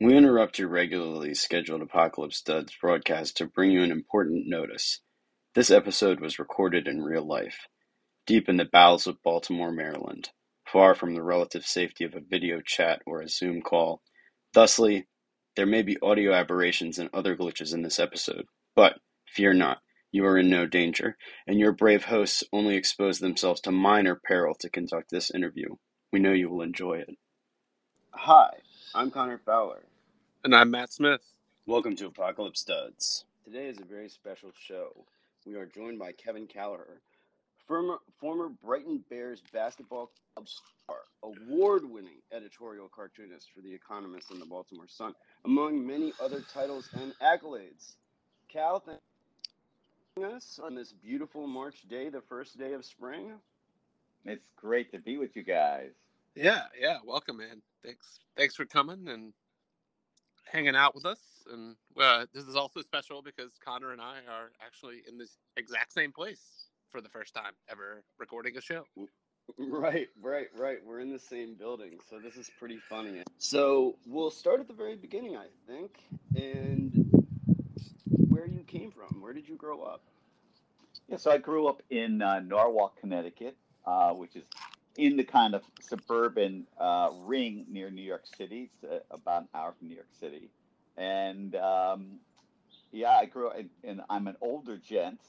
We interrupt your regularly scheduled Apocalypse Duds broadcast to bring you an important notice. This episode was recorded in real life, deep in the bowels of Baltimore, Maryland, far from the relative safety of a video chat or a Zoom call. Thusly, there may be audio aberrations and other glitches in this episode, but fear not, you are in no danger, and your brave hosts only expose themselves to minor peril to conduct this interview. We know you will enjoy it. Hi, I'm Connor Fowler. And I'm Matt Smith. Welcome to Apocalypse Duds. Today is a very special show. We are joined by Kevin Kallaugher, former, former Brighton Bears basketball club star, award winning editorial cartoonist for The Economist and The Baltimore Sun, among many other titles and accolades. Cal, thank us on this beautiful March day, the first day of spring. It's great to be with you guys. Yeah, yeah. Welcome, man. Thanks, thanks for coming and hanging out with us. And uh, this is also special because Connor and I are actually in this exact same place for the first time ever recording a show. Right, right, right. We're in the same building, so this is pretty funny. So we'll start at the very beginning, I think, and where you came from. Where did you grow up? Yeah, so I grew up in uh, Norwalk, Connecticut, uh, which is in the kind of suburban uh, ring near New York City. It's uh, about an hour from New York City. And um, yeah, I grew up, and I'm an older gent.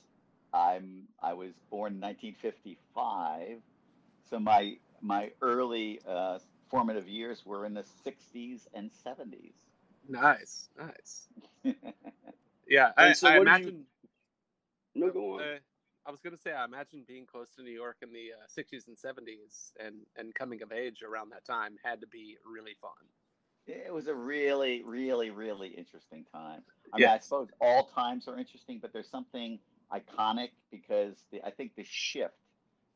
I'm I was born in 1955, so my my early uh, formative years were in the 60s and 70s. Nice, nice. yeah, I, so I what did you- imagine. No, go on. Uh, I was gonna say, I imagine being close to New York in the uh, 60s and 70s, and and coming of age around that time had to be really fun. It was a really, really, really interesting time. I mean, I suppose all times are interesting, but there's something iconic because the, I think the shift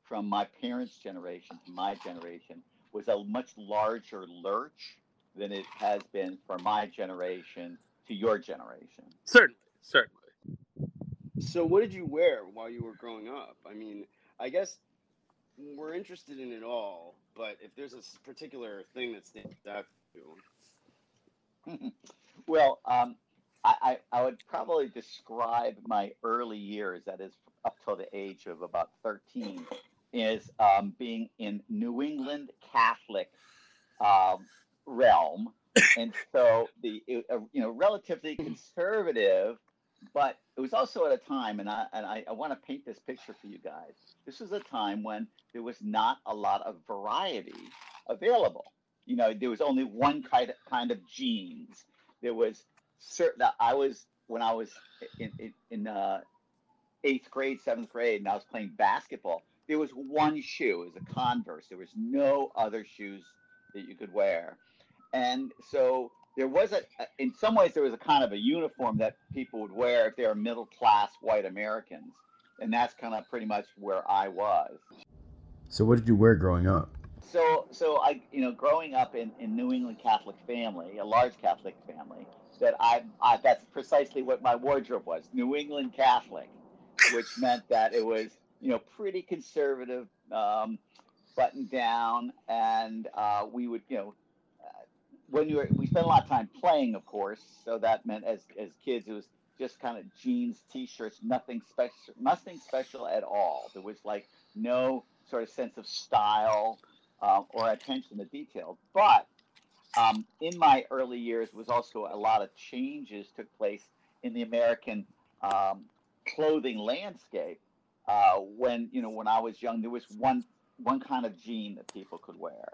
from my parents' generation to my generation was a much larger lurch than it has been for my generation to your generation. Certainly, certainly. So, what did you wear while you were growing up? I mean, I guess we're interested in it all, but if there's a particular thing that to you, well, um, I, I, I would probably describe my early years, that is up till the age of about 13, is um, being in New England Catholic um, realm. And so the uh, you know relatively conservative, but it was also at a time, and I and I, I want to paint this picture for you guys. This was a time when there was not a lot of variety available. You know, there was only one kind of, kind of jeans. There was certain. I was when I was in in, in uh, eighth grade, seventh grade, and I was playing basketball. There was one shoe, it was a Converse. There was no other shoes that you could wear, and so there was a. In some ways, there was a kind of a uniform that people would wear if they were middle class white Americans, and that's kind of pretty much where I was. So, what did you wear growing up? So, so I, you know, growing up in, in New England Catholic family, a large Catholic family, that I, I, that's precisely what my wardrobe was, New England Catholic, which meant that it was, you know, pretty conservative, um, buttoned down, and uh, we would, you know, when you were, we spent a lot of time playing, of course, so that meant as as kids, it was just kind of jeans, t-shirts, nothing special, nothing special at all. There was like no sort of sense of style um, or attention to detail. But um, in my early years was also a lot of changes took place in the American um, clothing landscape. Uh, when you know when I was young, there was one one kind of jean that people could wear,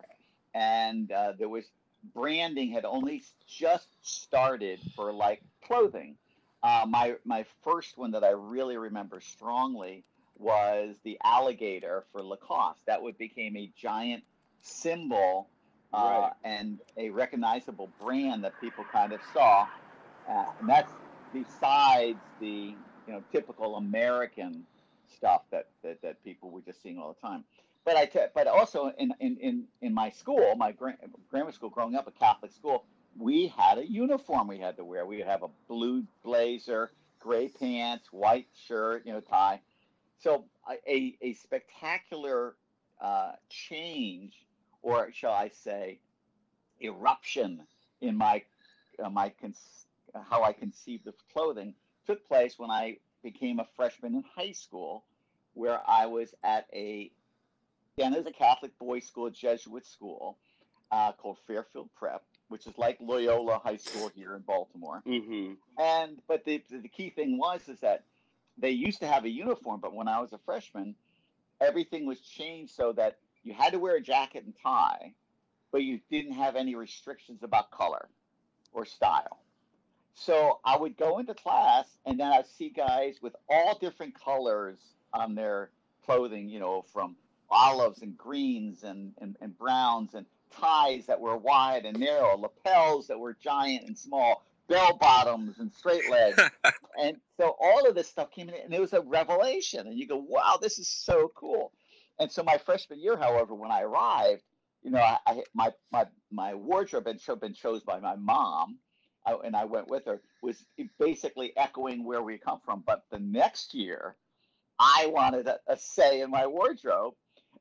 and uh, there was branding had only just started for like clothing. Uh, my my first one that I really remember strongly was the alligator for Lacoste. That would became a giant symbol uh, Right. and a recognizable brand that people kind of saw. Uh, and that's besides the you know typical American stuff that, that, that people were just seeing all the time. But I t- but also in, in, in, in my school, my gra- grammar school, growing up a Catholic school, we had a uniform we had to wear. We would have a blue blazer, gray pants, white shirt, you know, tie. So a, a spectacular uh, change or shall I say, eruption in my uh, my cons- how I conceived of clothing took place when I became a freshman in high school, where I was at a again as a Catholic boys' school, Jesuit school, uh, called Fairfield Prep, which is like Loyola High School here in Baltimore. Mm-hmm. And but the the key thing was is that they used to have a uniform, but when I was a freshman, everything was changed so that you had to wear a jacket and tie, but you didn't have any restrictions about color or style. So I would go into class and then I'd see guys with all different colors on their clothing, you know, from olives and greens and, and, and browns and ties that were wide and narrow, lapels that were giant and small, bell bottoms and straight legs. and so all of this stuff came in and it was a revelation. And you go, wow, this is so cool. And so my freshman year, however, when I arrived, you know, I, I my my my wardrobe had cho- been chosen by my mom, I, and I went with her. Was basically echoing where we come from. But the next year, I wanted a, a say in my wardrobe,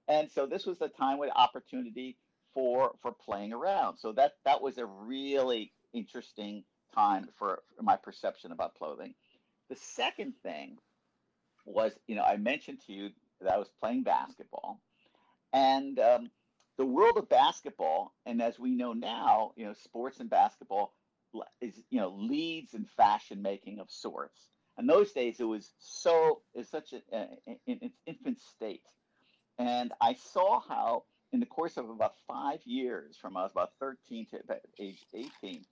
and so this was the time with opportunity for for playing around. So that that was a really interesting time for, for my perception about clothing. The second thing was, you know, I mentioned to you that I was playing basketball, and um, the world of basketball, and as we know now, you know, sports and basketball is you know leads in fashion making of sorts. In those days, it was so it's such a, a, in its infant state, and I saw how in the course of about five years, from I was about 13 to about age 18,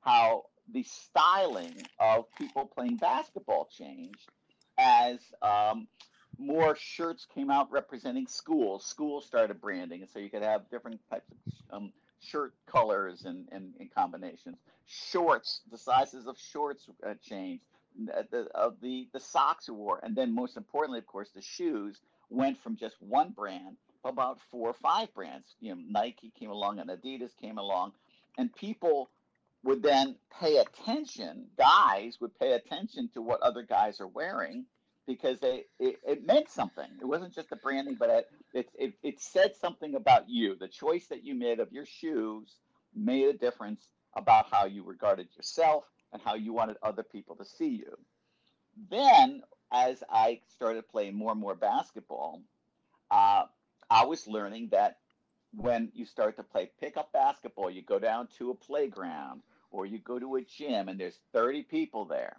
how the styling of people playing basketball changed as um, more shirts came out representing schools. Schools started branding, and so you could have different types of um, shirt colors and, and, and, combinations. Shorts, the sizes of shorts uh, changed. The, uh, the the socks you wore, and then most importantly, of course, the shoes went from just one brand about four or five brands. You know, Nike came along and Adidas came along, and people would then pay attention. Guys would pay attention to what other guys are wearing because they it, it meant something. It wasn't just the branding, but it, it it it said something about you. The choice that you made of your shoes made a difference about how you regarded yourself and how you wanted other people to see you. Then, as I started playing more and more basketball, uh, I was learning that when you start to play pickup basketball, you go down to a playground or you go to a gym and there's 30 people there.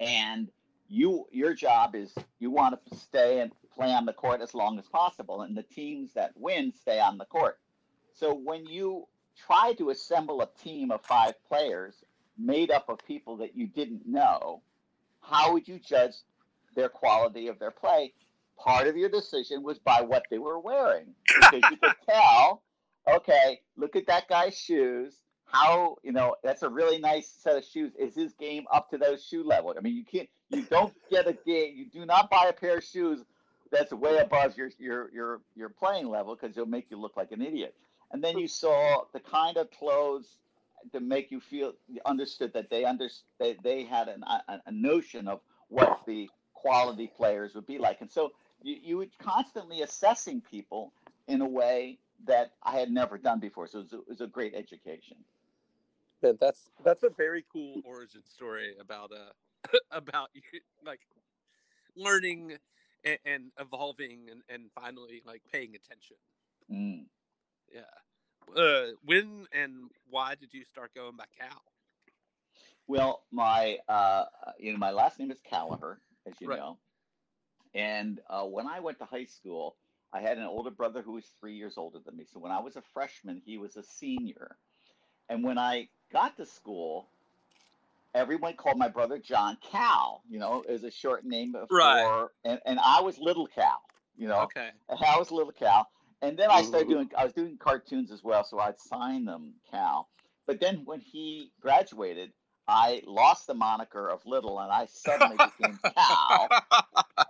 And you your job is you want to stay and play on the court as long as possible and the teams that win stay on the court. So when you try to assemble a team of 5 players made up of people that you didn't know, how would you judge their quality of their play? part of your decision was by what they were wearing. Because you could tell okay look at that guy's shoes. How you know that's a really nice set of shoes. Is his game up to those shoe level? I mean you can't you don't get a game you do not buy a pair of shoes that's way above your your your your playing level because it'll make you look like an idiot. And then you saw the kind of clothes to make you feel understood that they understood they, they had an, a, a notion of what the quality players would be like and so you, you were constantly assessing people in a way that I had never done before. So it was, a, it was a great education. Man, that's that's a very cool origin story about uh about like learning and, and evolving and, and finally like paying attention. Mm. Yeah. Uh, when and why did you start going by Cal? Well, my uh, you know my last name is Kallaugher, as you Right. know, and uh, when I went to high school, I had an older brother who was three years older than me. So when I was a freshman, he was a senior. And when I got to school, everyone called my brother John Cal, you know, as a short name for, Right. and, and I was Little Cal, you know. Okay. I was Little Cal. And then I started doing, I was doing cartoons as well, so I'd sign them Cal. But then when he graduated, I lost the moniker of Little and I suddenly became Cal.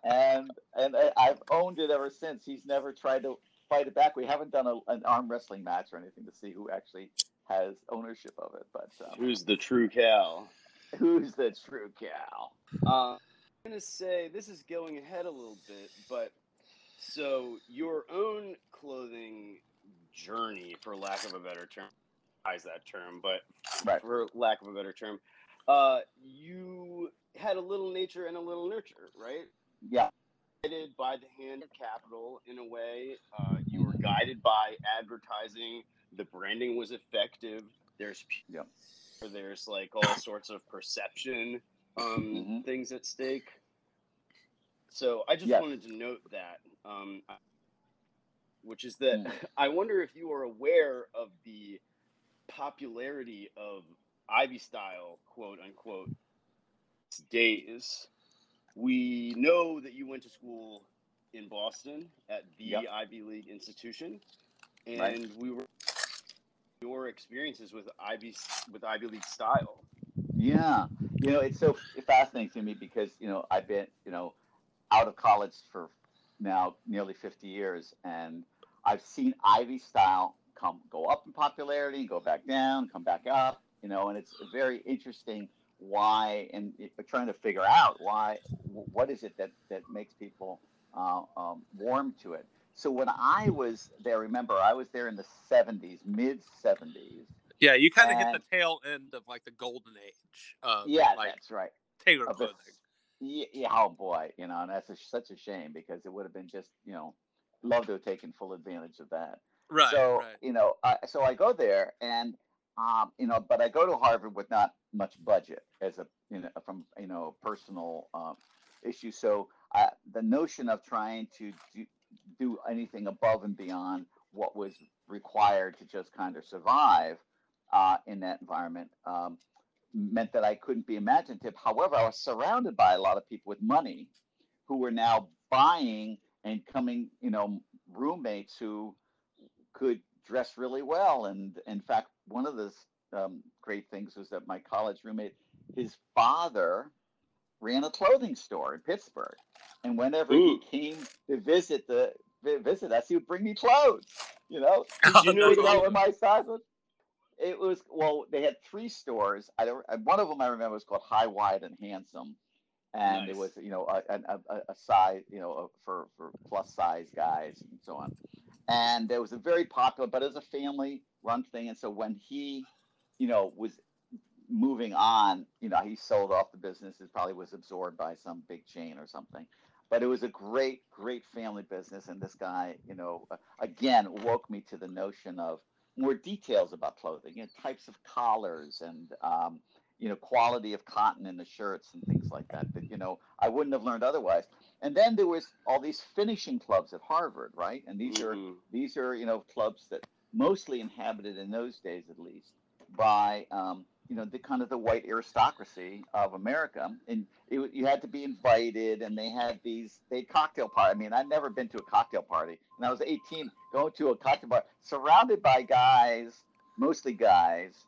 And and I've owned it ever since. He's never tried to fight it back. We haven't done a, an arm wrestling match or anything to see who actually has ownership of it. But um, Who's the true Cal? who's the true Cal? Uh, I'm gonna say this is going ahead a little bit, but so your own clothing journey, for lack of a better term, is that term, but Right. for lack of a better term, uh, you had a little nature and a little nurture, right? Yeah. Guided by the hand of capital in a way. Uh, you were guided by advertising. The branding was effective. There's yeah. there's like all sorts of perception um, Mhm. things at stake. So I just Yes. wanted to note that, um, which is that Mm. I wonder if you are aware of the popularity of Ivy style, quote unquote, days. We know that you went to school in Boston at the Yep. Ivy League institution, and Right. we were your experiences with Ivy with Ivy League style. Yeah, you know, it's so fascinating to me because you know I've been you know out of college for now nearly 50 years, and I've seen Ivy style come go up in popularity, go back down, come back up, you know, and it's very interesting why, and trying to figure out why, what is it that that makes people uh, um, warm to it. So when I was there, remember I was there in the 70s, mid 70s. Yeah, you kind of hit the tail end of like the golden age. Of, Yeah, like that's right. the- clothing. Yeah, yeah, oh boy, you know, and that's a, such a shame because it would have been just, you know, love to have taken full advantage of that. Right, so, right. you know, I, so I go there and, um, you know, but I go to Harvard with not much budget as a, you know, from, you know, personal um, issue. So uh, the notion of trying to do, do anything above and beyond what was required to just kind of survive uh, in that environment um, meant that I couldn't be imaginative. However, I was surrounded by a lot of people with money who were now buying and coming, you know, roommates who could dress really well. And in fact, one of the um, great things was that my college roommate, his father ran a clothing store in Pittsburgh. And whenever Ooh. he came to visit the visit us, he would bring me clothes. You know, Oh, you that's know what my size was? It was well. They had three stores. I don't. One of them I remember was called High, Wide, and Handsome, and it was you know a, a, a- a size you know uh, for for plus size guys and so on. And it was a very popular, but it was a family run thing. And so when he, you know, was moving on, you know, he sold off the business. It probably was absorbed by some big chain or something. But it was a great, great family business. And this guy, you know, uh, again woke me to the notion of more details about clothing, you know, types of collars and um, you know quality of cotton in the shirts and things like that. That you know I wouldn't have learned otherwise. And then there was all these finishing clubs at Harvard, right? And these are Mhm. these are you know clubs that mostly inhabited in those days at least by um, you know the kind of the white aristocracy of America, and it, you had to be invited, and they had these they had cocktail party. I mean, I'd never been to a cocktail party, and I was 18 going to a cocktail bar, surrounded by guys, mostly guys,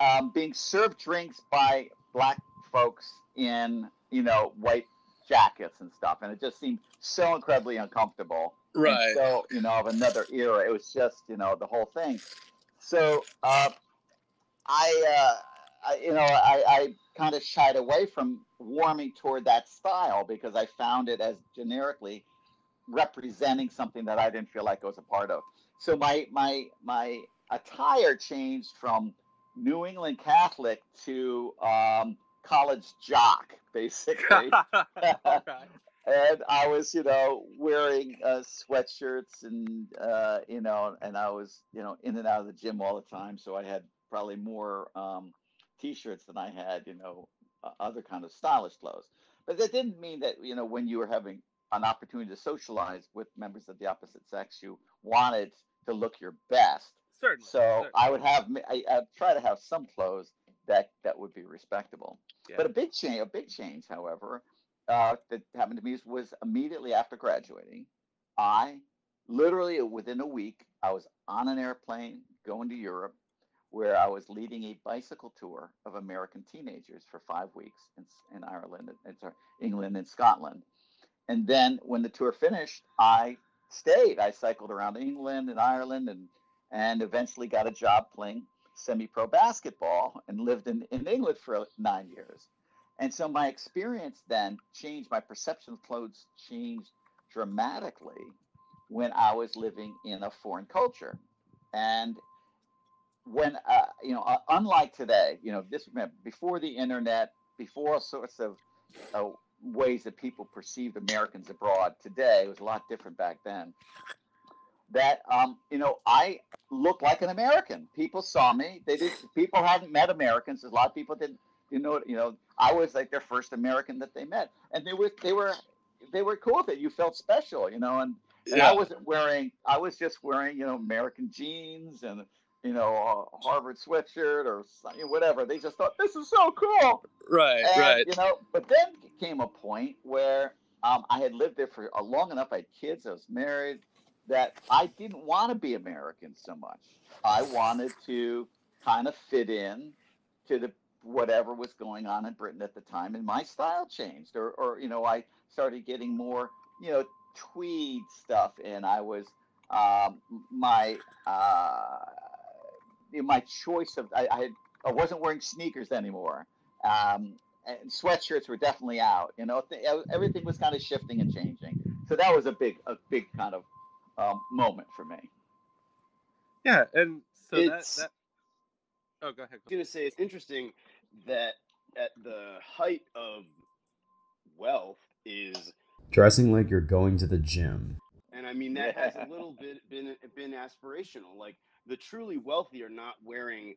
um, being served drinks by black folks in you know white jackets and stuff, and it just seemed so incredibly uncomfortable and Right. so you know of another era. It was just you know the whole thing. So uh, I, uh, I you know I, I kind of shied away from warming toward that style because I found it as generically representing something that I didn't feel like I was a part of. So my my my attire changed from New England Catholic to um, college jock, basically and I was, you know, wearing uh, sweatshirts and uh, you know, and I was, you know, in and out of the gym all the time. So I had probably more um, t-shirts than I had, you know, other kind of stylish clothes. But that didn't mean that, you know, when you were having an opportunity to socialize with members of the opposite sex, you wanted to look your best. Certainly. So certainly. I would have, I, I'd try to have some clothes that that would be respectable. Yeah. But a big change, a big change, however, uh, that happened to me was immediately after graduating. I literally within a week, I was on an airplane going to Europe, where I was leading a bicycle tour of American teenagers for five weeks in, in Ireland, and sorry, England, and Scotland. And then when the tour finished, I stayed. I cycled around England and Ireland, and and eventually got a job playing semi-pro basketball, and lived in, in England for nine years. And so my experience then changed, my perception of clothes changed dramatically when I was living in a foreign culture. And when uh, you know, uh, unlike today, you know, this before the internet, before all sorts of uh, ways that people perceived Americans abroad. Today it was a lot different back then. That um, you know, I looked like an American. People saw me. They did. People hadn't met Americans. A lot of people didn't. You know, you know, I was like their first American that they met, and they were they were they were cool with it. You felt special, you know, and, and yeah. I wasn't wearing. I was just wearing you know American jeans and you know, a Harvard sweatshirt or whatever. They just thought this is so cool. Right, and, right. You know, but then came a point where um, I had lived there for a long enough. I had kids. I was married. That I didn't want to be American so much. I wanted to kind of fit in to the whatever was going on in Britain at the time, and my style changed, or, or you know, I started getting more, you know, tweed stuff, and I was um, my uh, my choice of I, I, had I wasn't wearing sneakers anymore. Um, and sweatshirts were definitely out. You know, th- everything was kind of shifting and changing. So that was a big a big kind of um, moment for me. Yeah, and so that, that oh, go ahead. Go. I was gonna say it's interesting that at the height of wealth is dressing like you're going to the gym. And I mean that yeah. has a little bit been been aspirational. Like the truly wealthy are not wearing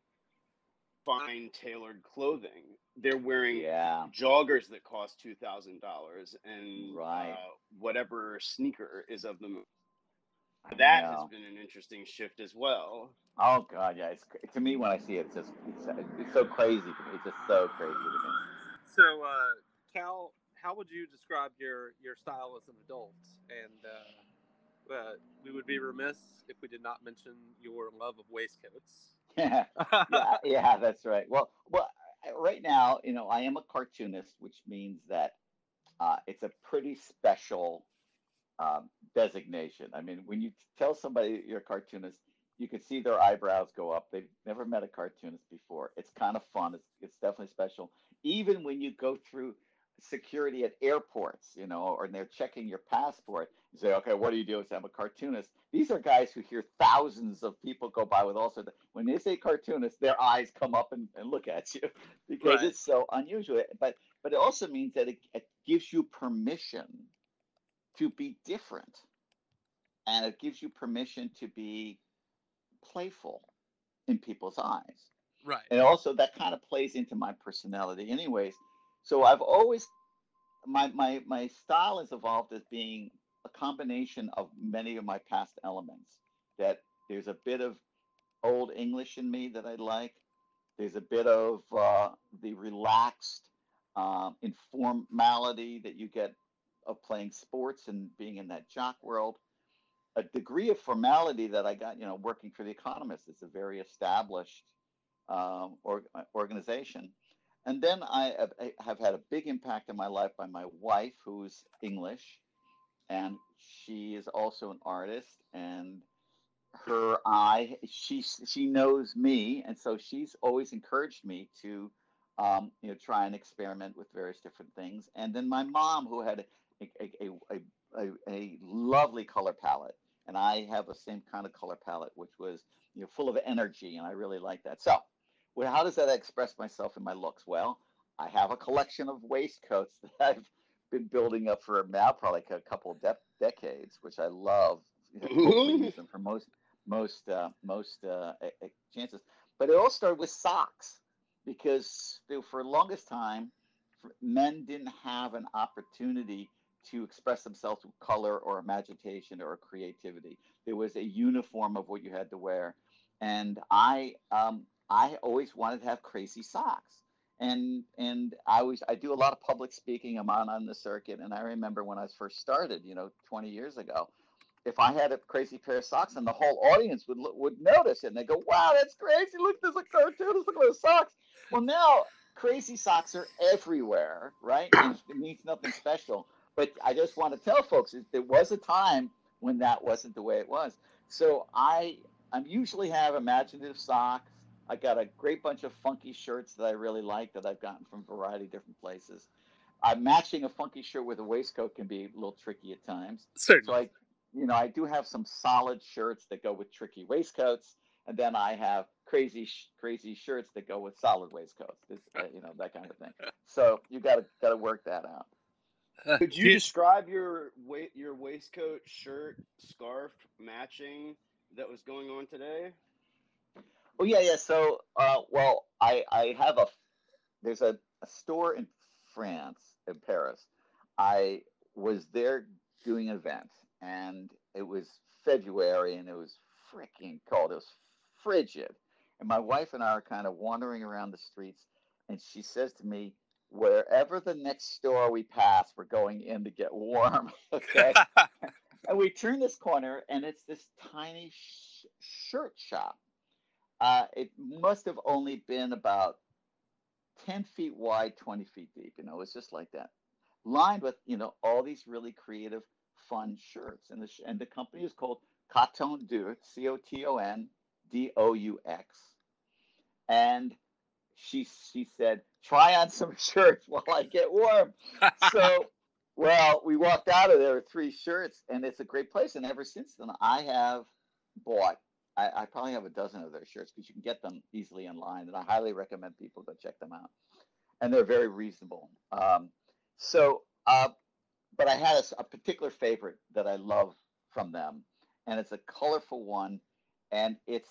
fine tailored clothing. They're wearing yeah. joggers that cost two thousand dollars and right. uh, whatever sneaker is of the. That has been an interesting shift as well. Oh God, yeah. It's to me when I see it, it's just it's, it's so crazy. To me. It's just so crazy to me. So, uh, Cal, how would you describe your your style as an adult? And uh, uh, we would be remiss if we did not mention your love of waistcoats. yeah, yeah, yeah, that's right. Well, well, right now, you know, I am a cartoonist, which means that uh, it's a pretty special um, designation. I mean, when you tell somebody you're a cartoonist, you can see their eyebrows go up. They've never met a cartoonist before. It's kind of fun. It's, it's definitely special. Even when you go through security at airports, you know, or they're checking your passport. You say, okay, what do you do? I'm a cartoonist. These are guys who hear thousands of people go by with all sorts of, when they say cartoonist, their eyes come up and, and look at you because right. it's so unusual. But but it also means that it, it gives you permission to be different. And it gives you permission to be playful in people's eyes. Right. And also that kind of plays into my personality anyways so I've always my my my style has evolved as being a combination of many of my past elements. That there's a bit of old English in me that I like. There's a bit of uh, the relaxed um, informality that you get of playing sports and being in that jock world. A degree of formality that I got, you know, working for the Economist. It's a very established um, or, organization and then I have had a big impact in my life by my wife, who's English, and she is also an artist. And her eye, she she knows me, and so she's always encouraged me to, um, you know, try and experiment with various different things. And then my mom, who had a a, a, a, lovely color palette, and I have the same kind of color palette, which was you know full of energy, and I really like that. So well, how does that express myself in my looks? Well, I have a collection of waistcoats that I've been building up for now probably a couple de- decades, which I love. for most most uh, most uh, chances. But it all started with socks because for the longest time, men didn't have an opportunity to express themselves with color or imagination or creativity. There was a uniform of what you had to wear, and I um, I always wanted to have crazy socks. And and I always I do a lot of public speaking. I'm on on the circuit, and I remember when I first started, you know, 20 years ago, if I had a crazy pair of socks, and the whole audience would would notice it, and they go, "Wow, that's crazy! Look, there's a cartoonist. Look at those socks." Well, now crazy socks are everywhere, right? It means nothing special. But I just want to tell folks there was a time when that wasn't the way it was. So I I usually have imaginative socks. I got a great bunch of funky shirts that I really like that I've gotten from a variety of different places. I'm matching a funky shirt with a waistcoat can be a little tricky at times. Certainly. So I, you know, I do have some solid shirts that go with tricky waistcoats, and then I have crazy, crazy shirts that go with solid waistcoats. This, uh, you know, that kind of thing. So you got to got to work that out. Could you describe your wa- your waistcoat, shirt, scarf matching that was going on today? Oh yeah, yeah. So, uh, well, I I have a there's a, a store in France in Paris. I was there doing an event, and it was February, and it was freaking cold. It was frigid, and my wife and I are kind of wandering around the streets, and she says to me, "Wherever the next store we pass, we're going in to get warm." okay. and we turn this corner, and it's this tiny sh- shirt shop. Uh, it must have only been about 10 feet wide, 20 feet deep. You know, it's just like that, lined with, you know, all these really creative, fun shirts. And the, sh- and the company is called Coton Doux, C O T O N D O U X. And she, she said, try on some shirts while I get warm. so, well, we walked out of there with three shirts, and it's a great place. And ever since then, I have bought I, I probably have a dozen of their shirts because you can get them easily online, and I highly recommend people go check them out. And they're very reasonable. Um, so, uh, but I had a, a, particular favorite that I love from them, and it's a colorful one, and it's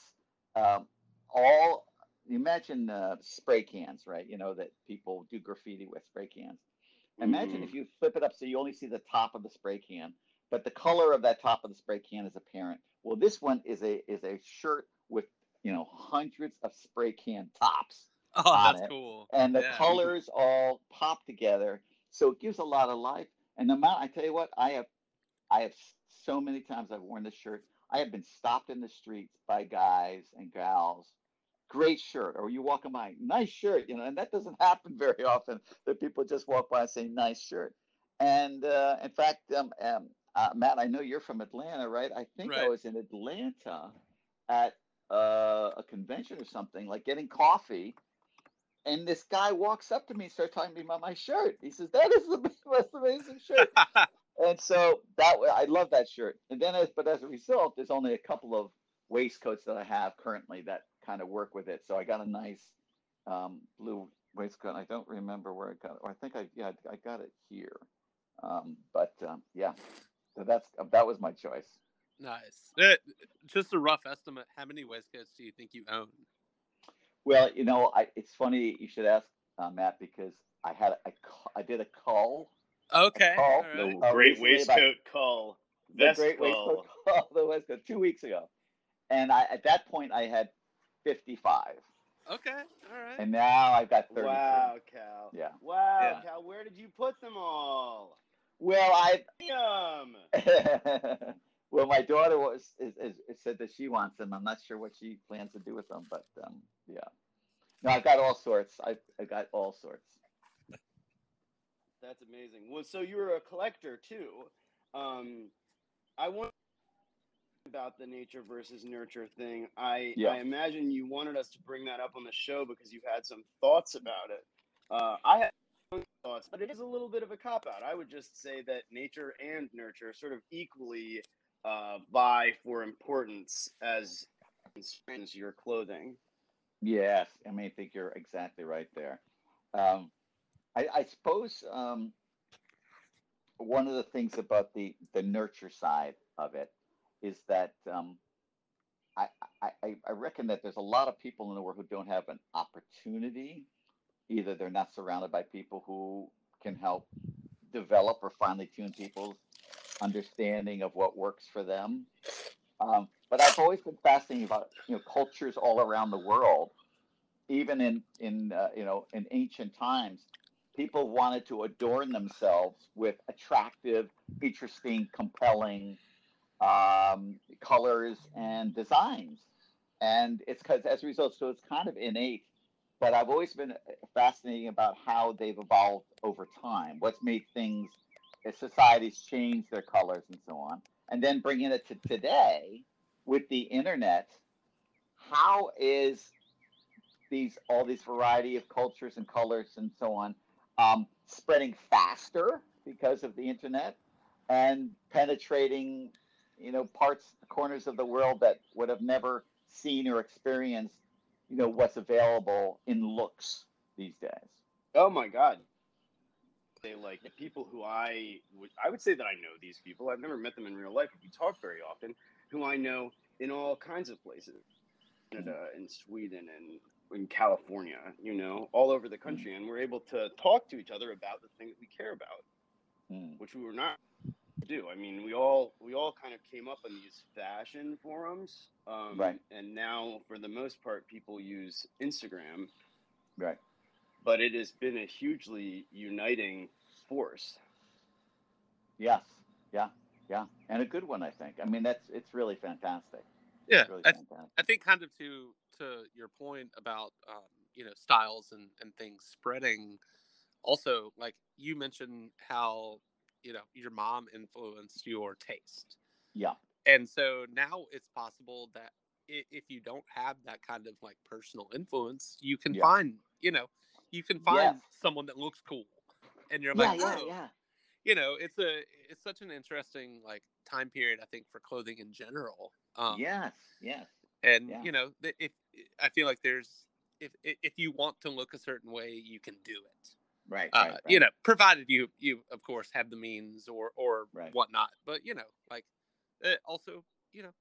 um, all. Imagine uh, spray cans, right? You know that people do graffiti with spray cans. Imagine mm. if you flip it up so you only see the top of the spray can, but the color of that top of the spray can is apparent. Well, this one is a is a shirt with you know hundreds of spray can tops. Oh, on that's it, cool. And the yeah. colors all pop together, so it gives a lot of life. And the amount I tell you what, I have I have so many times I've worn this shirt. I have been stopped in the streets by guys and gals. Great shirt, or you walking by, nice shirt, you know, and that doesn't happen very often that people just walk by and say nice shirt. And uh, in fact, um, um, uh, Matt, I know you're from Atlanta, right? I think right. I was in Atlanta at uh, a convention or something, like getting coffee. And this guy walks up to me and starts talking to me about my shirt. He says, That is the most amazing shirt. and so that I love that shirt. And then, as, but as a result, there's only a couple of waistcoats that I have currently that kind of work with it. So I got a nice um, blue waistcoat. I don't remember where I got it. Or I think I, yeah, I got it here. Um, but um, yeah, so that's that was my choice. Nice. Uh, just a rough estimate. How many waistcoats do you think you own? Well, you know, I, it's funny you should ask uh, Matt because I had i did a call. Okay. A call, right. uh, great waistcoat call. The great call. waistcoat call. The waistcoat two weeks ago, and I at that point I had fifty five. Okay. All right. And now I've got thirty. Wow, Cal. Yeah. Wow, yeah. Cal. Where did you put them all? Well, I. Well, my daughter was is, is, is, said that she wants them. I'm not sure what she plans to do with them, but um, yeah. No, I've got all sorts. I I got all sorts. That's amazing. Well, so you're a collector too. Um, I want about the nature versus nurture thing. I yeah. I imagine you wanted us to bring that up on the show because you had some thoughts about it. Uh, I had thoughts, but it is a little bit of a cop out. I would just say that nature and nurture sort of equally uh, vie for importance as your clothing. Yes, I mean, I think you're exactly right there. Um, I, I, suppose um, one of the things about the the nurture side of it is that um, I, I, I reckon that there's a lot of people in the world who don't have an opportunity either they're not surrounded by people who can help develop or finely tune people's understanding of what works for them. Um, but I've always been fascinated about you know cultures all around the world, even in in uh, you know in ancient times. People wanted to adorn themselves with attractive, interesting, compelling um, colors and designs, and it's because as a result, so it's kind of innate but I've always been fascinated about how they've evolved over time. What's made things as societies change their colors and so on, and then bringing it to today with the internet. How is these all these variety of cultures and colors and so on um, spreading faster because of the internet and penetrating you know parts corners of the world that would have never seen or experienced you know what's available in looks these days. Oh my god. They like the people who I would I would say that I know these people. I've never met them in real life, but we talk very often. Who I know in all kinds of places, Canada and Sweden and in California, you know, all over the country, and we're able to talk to each other about the things we care about, Mm. which we were not do. I mean, we all we all kind of came up on these fashion forums, um, Right. And now, for the most part, people use Instagram, Right. but it has been a hugely uniting force. Yes. Yeah. Yeah. And a good one, I think. I mean, that's it's really fantastic. Yeah, really I, fantastic. I think kind of to to your point about um, you know styles and and things spreading. Also, like you mentioned, how you know your mom influenced your taste, Yeah. and so now it's possible that if you don't have that kind of like personal influence, you can Yeah. find you know you can find someone that looks cool, and you're Yeah. like, Yeah. oh, Yeah. you know, it's a it's such an interesting like time period. I think for clothing in general. Um, yes. Yes. and you know if i feel like there's if if you want to look a certain way you can do it Right. uh, right, you know provided you you of course have the means or or Right. whatnot but you know like uh, also you know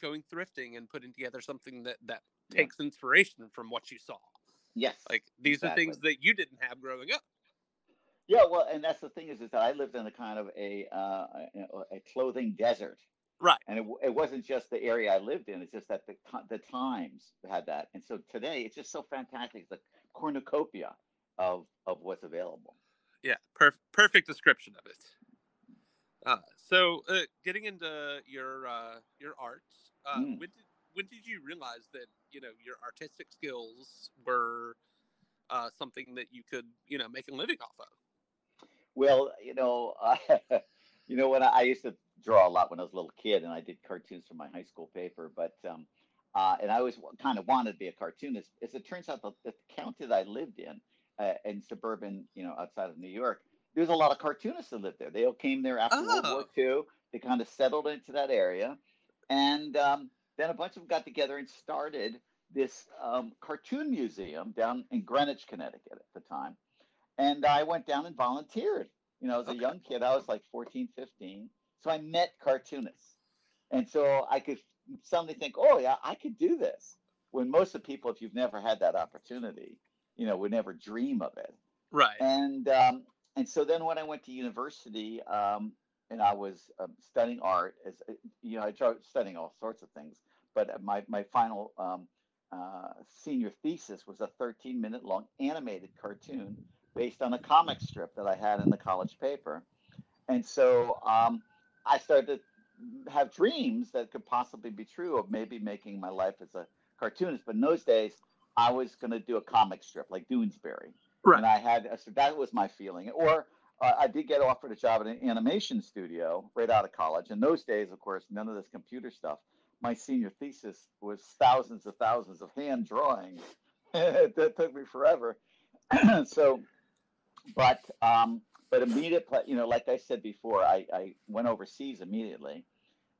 going thrifting and putting together something that that Yeah. takes inspiration from what you saw Yes. like these are things that you didn't have growing up Yeah, well, and that's the thing is, is that I lived in a kind of a uh, a, clothing desert, right and it, it wasn't just the area I lived in; it's just that the the times had that, and so today it's just so fantastic. It's a cornucopia of of what's available. yeah perf- perfect description of it uh, so uh, getting into your uh, your art uh, Mm. when did when did you realize that you know your artistic skills were uh, something that you could you know make a living off of Well, you know, uh, you know when I, I used to draw a lot when I was a little kid, and I did cartoons for my high school paper. But um, uh, and I always kind of wanted to be a cartoonist. As it turns out, the, the county that I lived in, uh, in suburban, you know, outside of New York, there's a lot of cartoonists that lived there. They all came there after World War II. They kind of settled into that area, and um, then a bunch of them got together and started this um, cartoon museum down in Greenwich, Connecticut at the time and I went down and volunteered. You know, as a Okay. young kid, I was like 14, 15. So I met cartoonists. And so I could suddenly think, oh, yeah, I could do this. When most of the people, if you've never had that opportunity, you know, would never dream of it. right And um, and so then when I went to university, um, and I was um, studying art, as uh, you know, I started studying all sorts of things. But my my final um, uh, senior thesis was a 13 minute long animated cartoon based on a comic strip that I had in the college paper. And so um, I started to have dreams that could possibly be true of maybe making my life as a cartoonist. But in those days, I was going to do a comic strip like Doonesbury. Right. And I had, so that was my feeling. Or uh, I did get offered a job at an animation studio right out of college. In those days, of course, none of this computer stuff. My senior thesis was thousands of thousands of hand drawings. that took me forever. so, but um, but immediately, you know, like I said before, I, I went overseas immediately,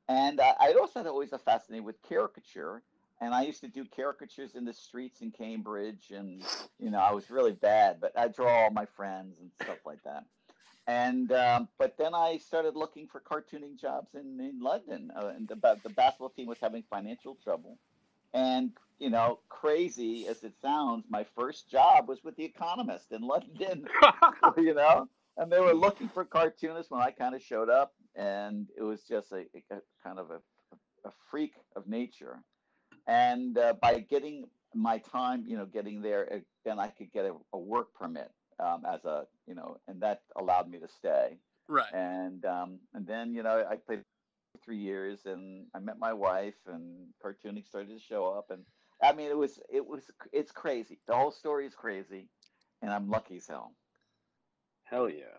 and uh, I also had always a fascination with caricature, and I used to do caricatures in the streets in Cambridge, and you know, I was really bad, but I draw all my friends and stuff like that. And um, but then I started looking for cartooning jobs in in London, uh, and the the basketball team was having financial trouble, and you know, crazy as it sounds, my first job was with The Economist in London you know? And they were looking for cartoonists when i kind of showed up and it was just a, a kind of a, a freak of nature and uh, by getting my time you know getting there uh, then i could get a, a work permit um, as a you know and that allowed me to stay. Right. And um, and then you know i played for three years and i met my wife and cartooning started to show up. And i mean it was it was it's crazy. The whole story is crazy. And i'm lucky as hell. Hell yeah.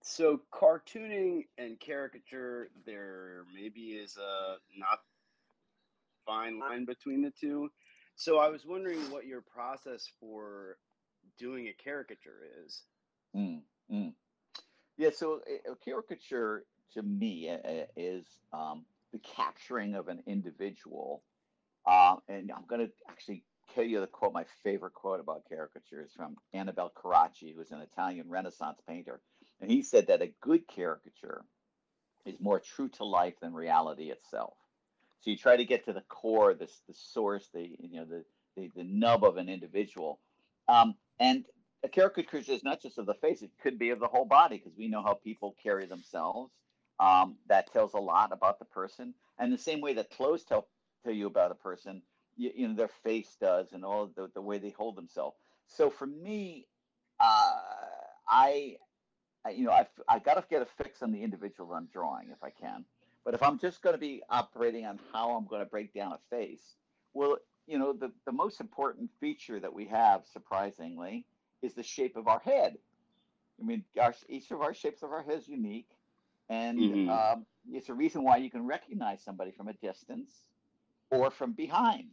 So cartooning and caricature, there maybe is a not fine line between the two. So I was wondering what your process for doing a caricature is. Mm, mm. Yeah, so a, a caricature to me uh, uh, is um, the capturing of an individual. Uh, and I'm going to actually tell you the quote, my favorite quote about caricatures from Annibale Carracci, who's an Italian Renaissance painter. And he said that a good caricature is more true to life than reality itself. So you try to get to the core, this the source, the you know the the, the nub of an individual. Um, and a caricature is not just of the face; it could be of the whole body because we know how people carry themselves. Um, that tells a lot about the person, and the same way that clothes tell tell you about a person, you, you know their face does, and all the the way they hold themselves. So for me, uh, I you know, I've, I got to get a fix on the individual I'm drawing if I can. But if I'm just going to be operating on how I'm going to break down a face, well, you know, the, the most important feature that we have, surprisingly, is the shape of our head. I mean, our, each of our shapes of our head is unique. And mm-hmm. um, it's a reason why you can recognize somebody from a distance or from behind.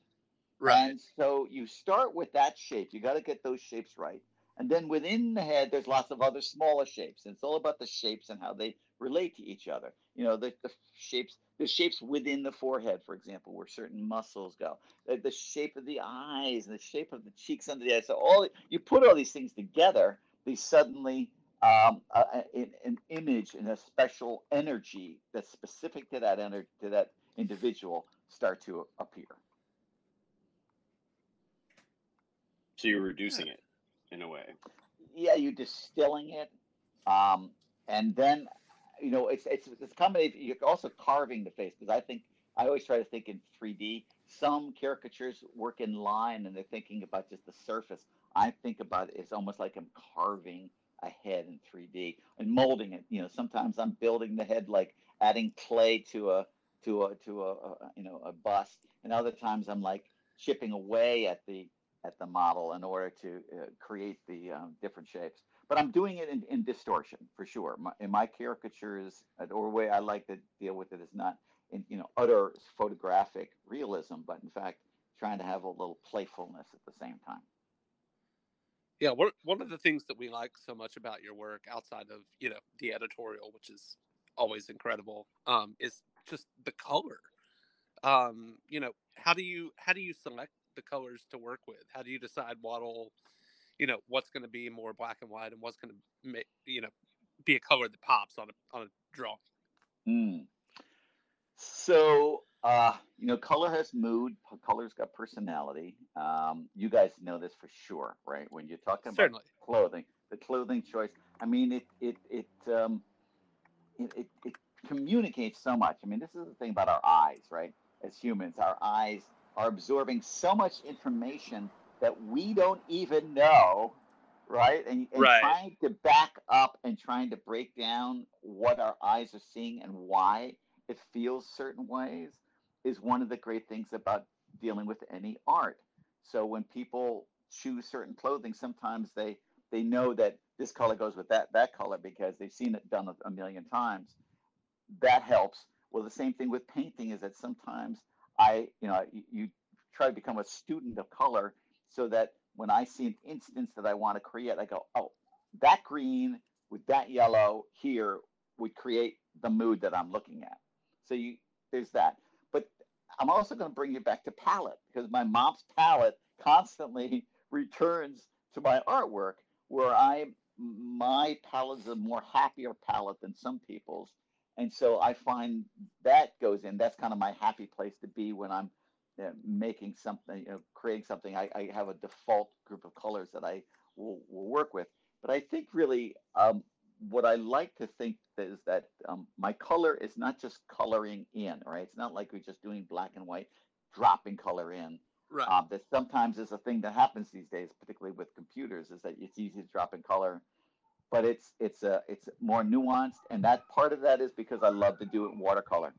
Right. And so you start with that shape. You got to get those shapes right. And then within the head, there's lots of other smaller shapes. And it's all about the shapes and how they relate to each other. You know, the, the shapes, the shapes within the forehead, for example, where certain muscles go, the, the shape of the eyes, and the shape of the cheeks under the eyes. So all you put all these things together, they suddenly um, uh, an, an image and a special energy that's specific to that energy to that individual start to appear. So you're reducing it in a way. Yeah, you're distilling it, um, and then you know it's it's it's combination. You're also carving the face because I think I always try to think in 3D. Some caricatures work in line and they're thinking about just the surface. I think about it, it's almost like I'm carving a head in 3D and molding it. You know, sometimes I'm building the head like adding clay to a to a to a, a you know a bust, and other times I'm like chipping away at the at the model in order to uh, create the um, different shapes. But I'm doing it in, in distortion for sure. My, in my caricatures, or way I like to deal with it is not in you know utter photographic realism, but in fact trying to have a little playfulness at the same time. Yeah, one one of the things that we like so much about your work, outside of you know the editorial, which is always incredible, um, is just the color. Um, you know, how do you how do you select the colors to work with? How do you decide what'll, you know, what's going to be more black and white and what's going to make, you know, be a color that pops on a on a drawing? Mm. So, uh, you know, color has mood. Color's got personality. Um, you guys know this for sure, right? When you're talking about Certainly. clothing, the clothing choice. I mean, it it it um, it, it, it communicates so much. I mean, this is the thing about our eyes, right? As humans, our eyes are absorbing so much information that we don't even know, right? And, and right. trying to back up and trying to break down what our eyes are seeing and why it feels certain ways is one of the great things about dealing with any art. So when people choose certain clothing, sometimes they they know that this color goes with that that color because they've seen it done a, a million times. That helps. Well, the same thing with painting is that sometimes I, you know, you, you try to become a student of color so that when I see an instance that I want to create, I go, oh, that green with that yellow here would create the mood that I'm looking at. So you there's that. But I'm also going to bring you back to palette because my mom's palette constantly returns to my artwork where I my palette is a more happier palette than some people's and so I find that goes in. That's kind of my happy place to be when I'm you know, making something, you know, creating something. I, I, have a default group of colors that I will, will work with. But I think really um, what I like to think is that um, my color is not just coloring in, right? It's not like we're just doing black and white, dropping color in. Right. Um, that sometimes is a thing that happens these days, particularly with computers, is that it's easy to drop in color but it's it's a it's more nuanced, and that part of that is because I love to do it in watercolor.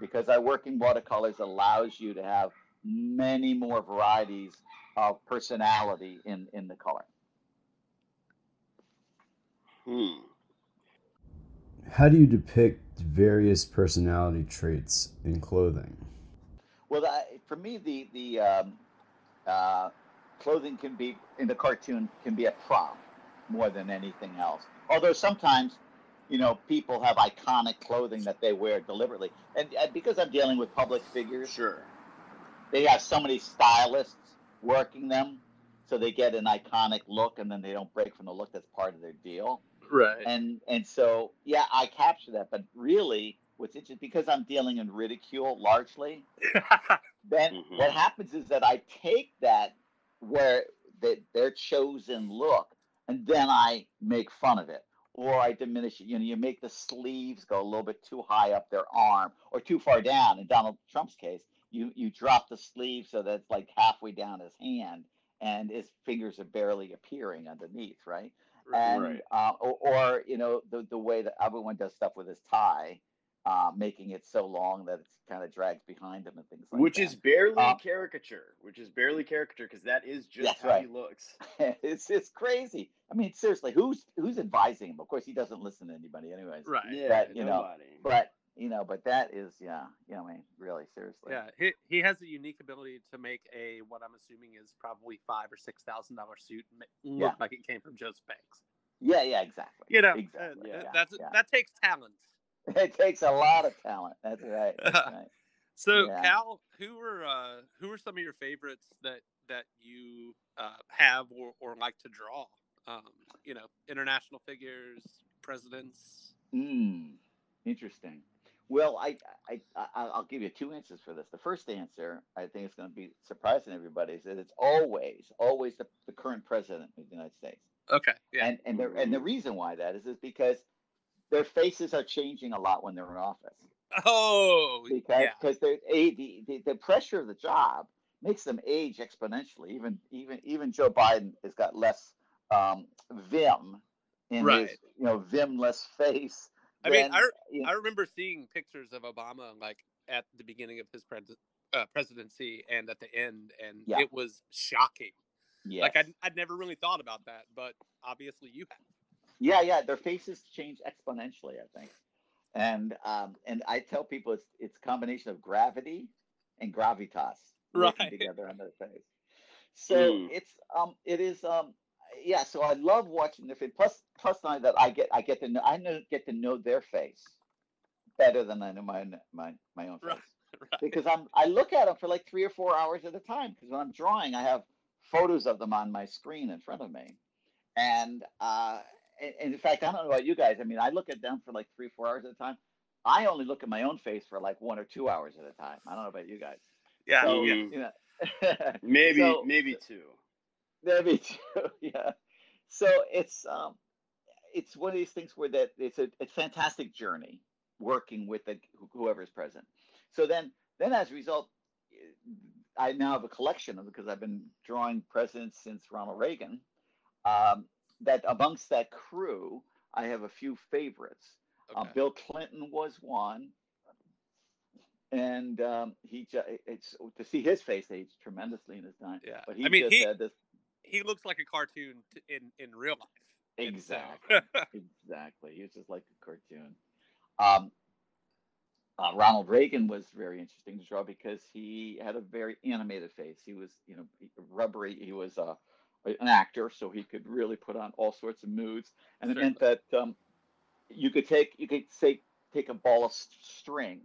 Because I work in watercolors allows you to have many more varieties of personality in in the color. Hmm. How do you depict various personality traits in clothing? Well, for me, the the um, uh, clothing can be in the cartoon can be a prop more than anything else. Although sometimes, you know, people have iconic clothing that they wear deliberately, and, and because I'm dealing with public figures, Sure. They have so many stylists working them, so they get an iconic look, and then they don't break from the look that's part of their deal. Right. And and so yeah, I capture that, but really, what's interesting because I'm dealing in ridicule largely. then Mhm. what happens is that I take that where that their chosen look, and then I make fun of it, or I diminish it. You know, you make the sleeves go a little bit too high up their arm, or too far down. In Donald Trump's case, you you drop the sleeve so that it's like halfway down his hand, and his fingers are barely appearing underneath, right? and Right. uh, or, or you know the the way that everyone does stuff with his tie, uh, making it so long that it kind of drags behind him and things like which is barely Uh, caricature. Which is barely caricature because that is just That's how he right. looks. it's it's crazy. I mean, seriously, who's who's advising him? Of course, he doesn't listen to anybody, anyways. right. Yeah, But, you know, nobody. But you know, but that is yeah, you know, I mean, really, seriously. Yeah, he, he has a unique ability to make a what I'm assuming is probably five or six thousand dollar suit look Yeah. like it came from Joseph Banks. Yeah, yeah, exactly. You know, exactly. uh, yeah, that's yeah. that takes talent. It takes a lot of talent. That's right. That's right. So. Kal, who were uh, who are some of your favorites that that you uh, have or, or like to draw? Um, you know, international figures, presidents. Mm, interesting. Well, I, I, I, I'll give you two answers for this. The first answer, I think it's going to be surprising everybody, is that it's always, always the, the current president of the United States. Okay, yeah, And and the and the reason why that is is because their faces are changing a lot when they're in office. oh, Because yeah, because they're a the, the, the pressure of the job makes them age exponentially. Even even even Joe Biden has got less um, vim in Right. his you know vimless face. I mean, I, you know, I remember seeing pictures of Obama like at the beginning of his pres- uh, presidency and at the end, and Yeah. it was shocking. Like. I'd, I'd never really thought about that, but obviously you have. Yeah, yeah, their faces change exponentially, I think. And um, and I tell people it's it's a combination of gravity and gravitas working Right. together on their face. So Mm. it's um it is um yeah, so I love watching their face. Plus plus not that I get I get to know I know get to know their face better than I know my own- my my own face Right. Right. because I'm I look at them for like three or four hours at a time because when I'm drawing, I have photos of them on my screen in front of me, and uh, and, and in fact, I don't know about you guys. I mean, I look at them for like three four hours at a time. I only look at my own face for like one or two hours at a time. I don't know about you guys. Yeah, So, yeah. You know, Maybe So- maybe two. Maybe too, yeah. So it's um, it's one of these things where that it's a, a fantastic journey working with the, whoever is present. So then, then as a result, I now have a collection of because I've been drawing presidents since Ronald Reagan. Um, that amongst that crew, I have a few favorites. Uh, Okay. Bill Clinton was one, and um, he ju- it's to see his face aged tremendously in his time. Yeah. But he I mean, just he- had this he looks like a cartoon t- in in real life. Exactly. exactly. He was just like a cartoon. Um, uh, Ronald Reagan was very interesting to draw because he had a very animated face. He was, you know, rubbery. He was uh, an actor, so he could really put on all sorts of moods, and it meant that um, you could take you could say take a ball of string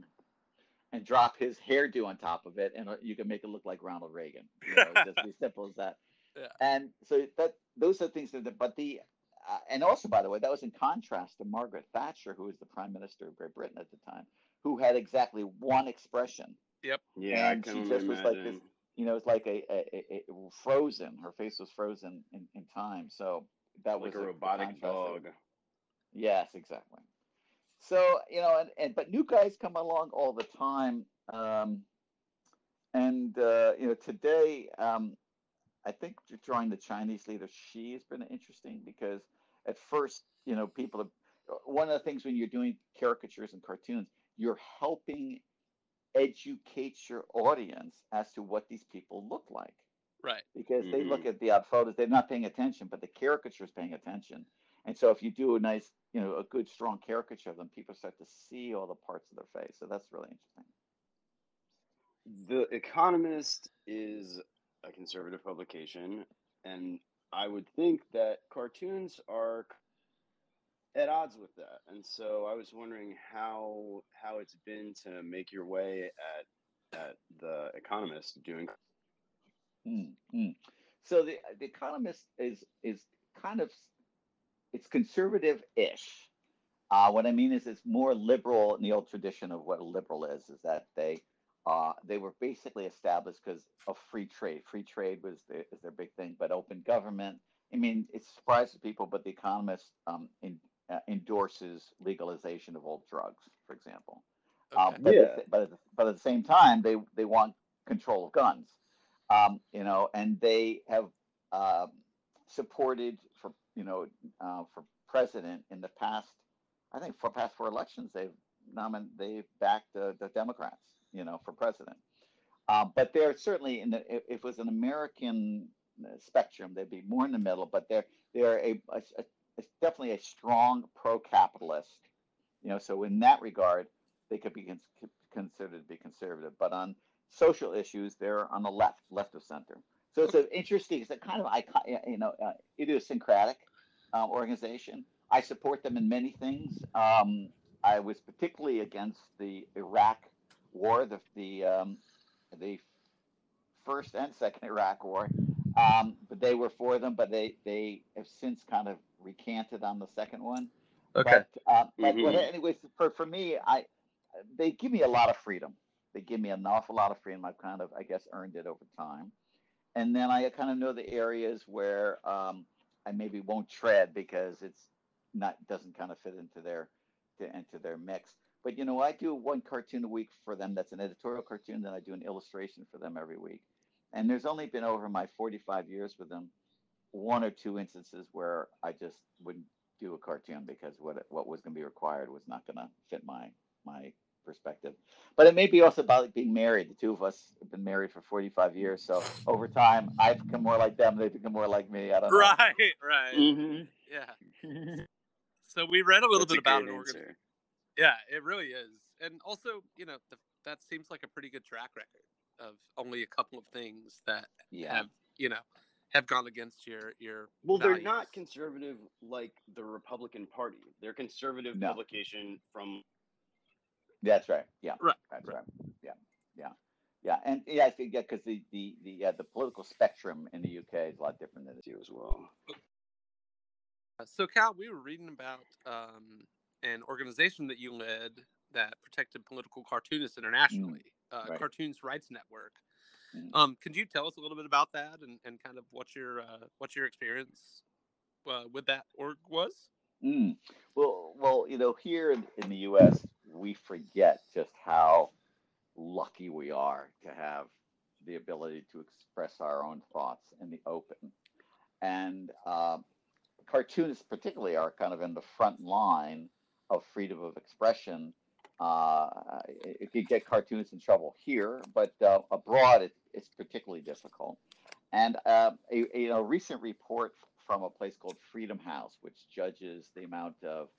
and drop his hairdo on top of it, and uh, you can make it look like Ronald Reagan. You know, just as simple as that. Yeah. And so that those are things that, but the uh, and also, by the way, that was in contrast to Margaret Thatcher, who was the Prime Minister of Great Britain at the time, who had exactly one expression. Yep. Yeah, And I she can just was like this- You know, it's like a, a, a, a frozen. Her face was frozen in, in time. So that like was a robotic contrast that- dog. Yes, exactly. So you know, and, and but new guys come along all the time, um, and uh, you know today, um, I think drawing the Chinese leader Xi has been interesting because at first, you know, people have one of the things when you're doing caricatures and cartoons, you're helping educate your audience as to what these people look like right. because they look Mhm. at the odd photos, they're not paying attention, but the caricature is paying attention. And so if you do a nice, you know, a good strong caricature of them, people start to see all the parts of their face. So that's really interesting. The Economist is a conservative publication, and I would think that cartoons are at odds with that, and so I was wondering how how it's been to make your way at at the Economist doing. Mm-hmm. So the the Economist is is kind of it's conservative-ish. Uh, what I mean is it's more liberal in the old tradition of what a liberal is. Is that they uh, they were basically established because of free trade. Free trade was the, is their big thing, but open government. I mean, it surprises people, but the Economist um, in, uh, endorses legalization of all drugs, for example. Um, but, Yeah. at the, but, at the, but at the same time, they they want control of guns. Um, you know, and they have um, supported for you know uh, for president in the past. I think for past four elections, they've nominated they've backed the, the Democrats. You know, for president. Um, but they're certainly in the if, if it was an American uh, spectrum, they'd be more in the middle. But they're they're a, a, a definitely a strong pro-capitalist. You know, so in that regard, they could be cons- considered to be conservative. But on social issues, they're on the left, left of center. So it's an interesting, it's a kind of you know, uh, idiosyncratic uh, organization. I support them in many things. Um, I was particularly against the Iraq War, the the um, the first and second Iraq War, um, but they were for them. But they they have since kind of recanted on the second one. Okay. But, uh, but what, Mhm. anyways, for for me, I they give me a lot of freedom. They give me an awful lot of freedom. I've kind of, I guess, earned it over time. And then I kind of know the areas where um, I maybe won't tread because it's not doesn't kind of fit into their to, into their mix. But you know, I do one cartoon a week for them. That's an editorial cartoon. Then I do an illustration for them every week. And there's only been over my 45 years with them one or two instances where I just wouldn't do a cartoon because what what was going to be required was not going to fit my my perspective. But it may be also about being married. The two of us have been married for 45 years, so over time I've become more like them. They've become more like me. I don't know. Right, right. Mm-hmm. Yeah. So we read a little That's bit a about great an organ. Answer. Yeah, it really is. And also, you know, the, that seems like a pretty good track record of only a couple of things that Yeah. have, you know, have gone against your your. Well, they're not conservative like the Republican Party. They're conservative No. publication from That's right. Yeah. Right, That's right. right. Yeah. Yeah. Yeah. And yeah, I think yeah, because the the the yeah, the political spectrum in the UK is a lot different than it is. you as well. Uh, So, Kal, we were reading about um, an organization that you led that protected political cartoonists internationally, uh, right. Cartoons Rights Network. Mm. Um, could you tell us a little bit about that and, and kind of what your uh, what your experience uh, with that org was? Mm. Well, well, you know, here in, in the U.S., we forget just how lucky we are to have the ability to express our own thoughts in the open. And uh, cartoonists, particularly, are kind of in the front line of freedom of expression. Uh, it, could get cartoonists in trouble here, but uh, abroad, it, it's particularly difficult. And uh, a, a, recent report from a place called Freedom House, which judges the amount of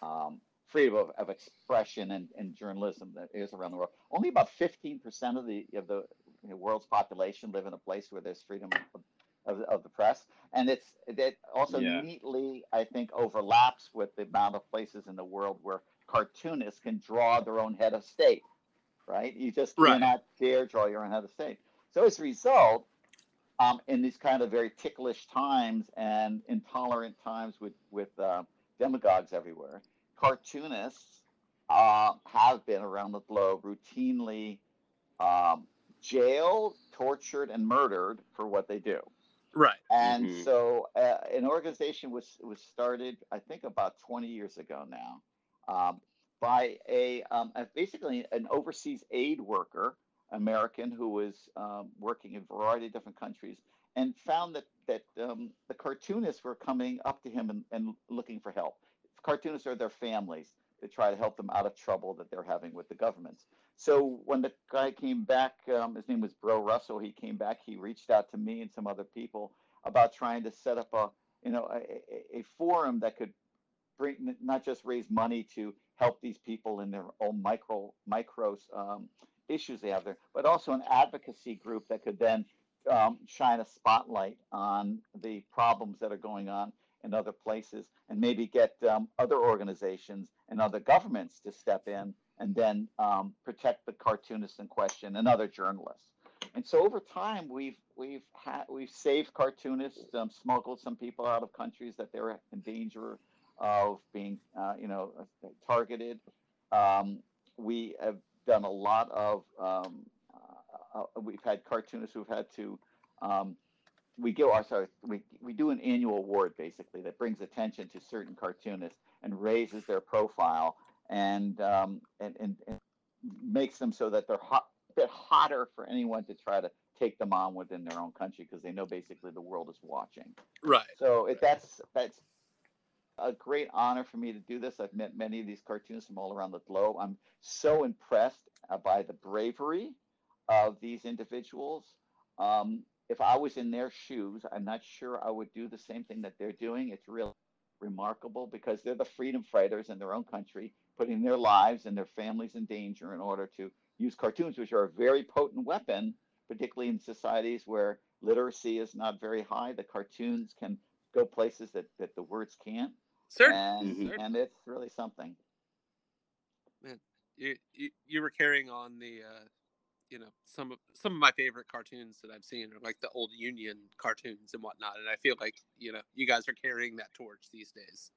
um, freedom of, of expression and, and journalism that is around the world. Only about 15% of the of the world's population live in a place where there's freedom of, of, of the press, and it's that also Yeah. neatly, I think, overlaps with the amount of places in the world where cartoonists can draw their own head of state. Right? You just Right. cannot dare draw your own head of state. So as a result, um, in these kind of very ticklish times and intolerant times with with uh, demagogues everywhere, cartoonists uh, have been around the globe routinely um, jailed, tortured, and murdered for what they do. Right. And Mhm. so, uh, an organization was was started, I think, about 20 years ago now, um, by a, um, a basically an overseas aid worker, American, who was um, working in a variety of different countries, and found that that um, the cartoonists were coming up to him and, and looking for help. Cartoonists are their families to try to help them out of trouble that they're having with the governments. So when the guy came back, um, his name was Bro Russell. He came back. He reached out to me and some other people about trying to set up a, you know, a, a, forum that could bring not just raise money to help these people in their own micro micro um, issues they have there, but also an advocacy group that could then um, shine a spotlight on the problems that are going on in other places and maybe get um, other organizations and other governments to step in and then um, protect the cartoonists in question and other journalists. And so over time, we've we've had we've saved cartoonists, um, smuggled some people out of countries that they were in danger of being, uh, you know, targeted. Um, we have done a lot of. Um, uh, uh we've had cartoonists who've had to. Um, we go. Our, sorry, we we do an annual award basically that brings attention to certain cartoonists and raises their profile and um, and, and, and makes them so that they're hot, a bit hotter for anyone to try to take them on within their own country because they know basically the world is watching. Right. So it, that's that's a great honor for me to do this. I've met many of these cartoonists from all around the globe. I'm so impressed uh, by the bravery of these individuals. Um, if I was in their shoes, I'm not sure I would do the same thing that they're doing. It's really remarkable because they're the freedom fighters in their own country, putting their lives and their families in danger in order to use cartoons, which are a very potent weapon, particularly in societies where literacy is not very high. The cartoons can go places that, that the words can't. Certainly. And, Certainly. and it's really something. Man, you, you you were carrying on the uh, you know some of some of my favorite cartoons that I've seen are like the old Union cartoons and whatnot, and I feel like you know you guys are carrying that torch these days.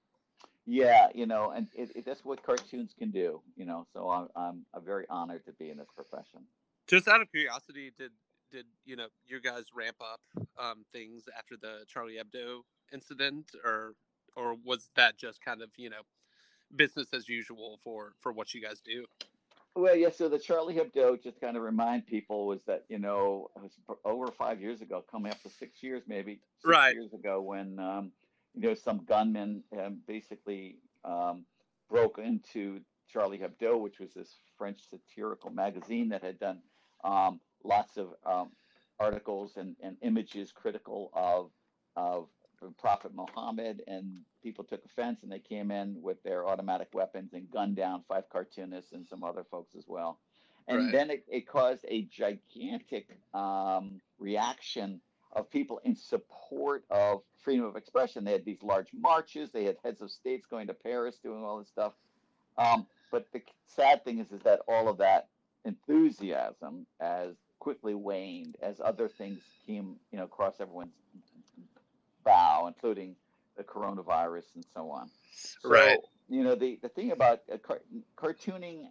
Yeah, you know, and it, it, that's what cartoons can do, you know. So I'm, I'm, I'm very honored to be in this profession. Just out of curiosity, did did you know you guys ramp up um, things after the Charlie Hebdo incident, or or was that just kind of you know business as usual for for what you guys do? Well, yeah. So the Charlie Hebdo, just kind of remind people, was that you know it was over five years ago, coming up to six years maybe, six Right. years ago, when um, you know some gunmen um, basically um, broke into Charlie Hebdo, which was this French satirical magazine that had done um, lots of um, articles and, and images critical of of Prophet Muhammad, and people took offense, and they came in with their automatic weapons and gunned down five cartoonists and some other folks as well. And Right. then it, it caused a gigantic um, reaction of people in support of freedom of expression. They had these large marches. They had heads of states going to Paris doing all this stuff. Um, but the sad thing is, is that all of that enthusiasm has quickly waned as other things came, you know, across everyone's bow, including the coronavirus and so on. So, Right. You know, the, the thing about uh, car- cartooning,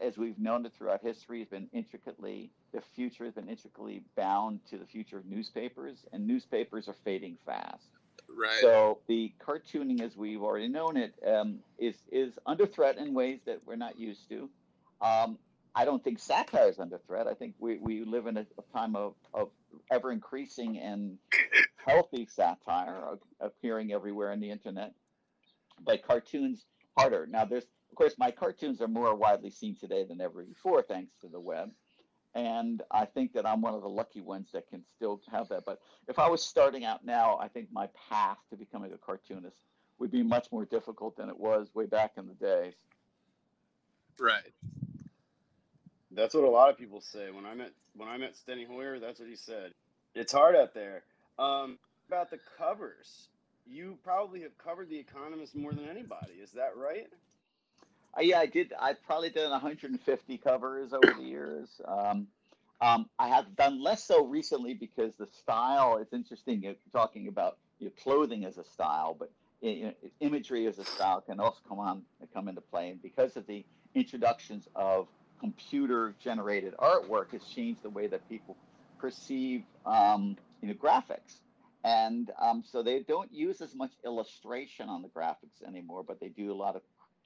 as we've known it throughout history, has been intricately, the future has been intricately bound to the future of newspapers, and newspapers are fading fast. Right. So the cartooning, as we've already known it, um, is is under threat in ways that we're not used to. Um, I don't think satire is under threat. I think we, we live in a, a time of, of ever increasing and healthy satire appearing everywhere on the internet. But cartoons harder. Now there's of course my cartoons are more widely seen today than ever before thanks to the web. And I think that I'm one of the lucky ones that can still have that. But if I was starting out now, I think my path to becoming a cartoonist would be much more difficult than it was way back in the days. right. That's what a lot of people say. When I met when I met Steny Hoyer, that's what he said. It's hard out there. Um, about the covers, you probably have covered the Economist more than anybody. Is that right? Uh, yeah, I did. I've probably done 150 covers over the years. Um, um, I have done less so recently because the style. It's interesting talking about your clothing as a style, but you know, imagery as a style can also come on come into play. And because of the introductions of computer-generated artwork, has changed the way that people perceive um, you know graphics. And um, so they don't use as much illustration on the graphics anymore, but they do a lot of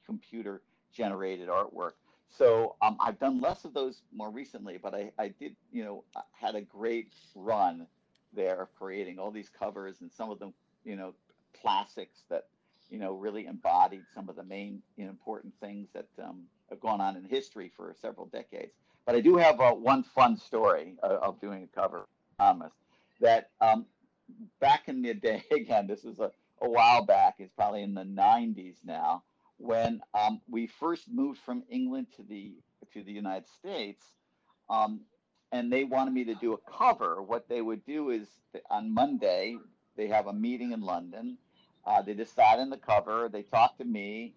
computer generated artwork. So um, I've done less of those more recently, but I, I did, you know, had a great run there of creating all these covers and some of them, you know, classics that, you know, really embodied some of the main you know, important things that um, have gone on in history for several decades. But I do have uh, one fun story uh, of doing a cover, Thomas, that um, back in the day, again, this is a, a while back, it's probably in the 90s now, when um, we first moved from England to the to the United States, um, and they wanted me to do a cover. What they would do is on Monday they have a meeting in London, Uh, they decide on the cover. They talk to me,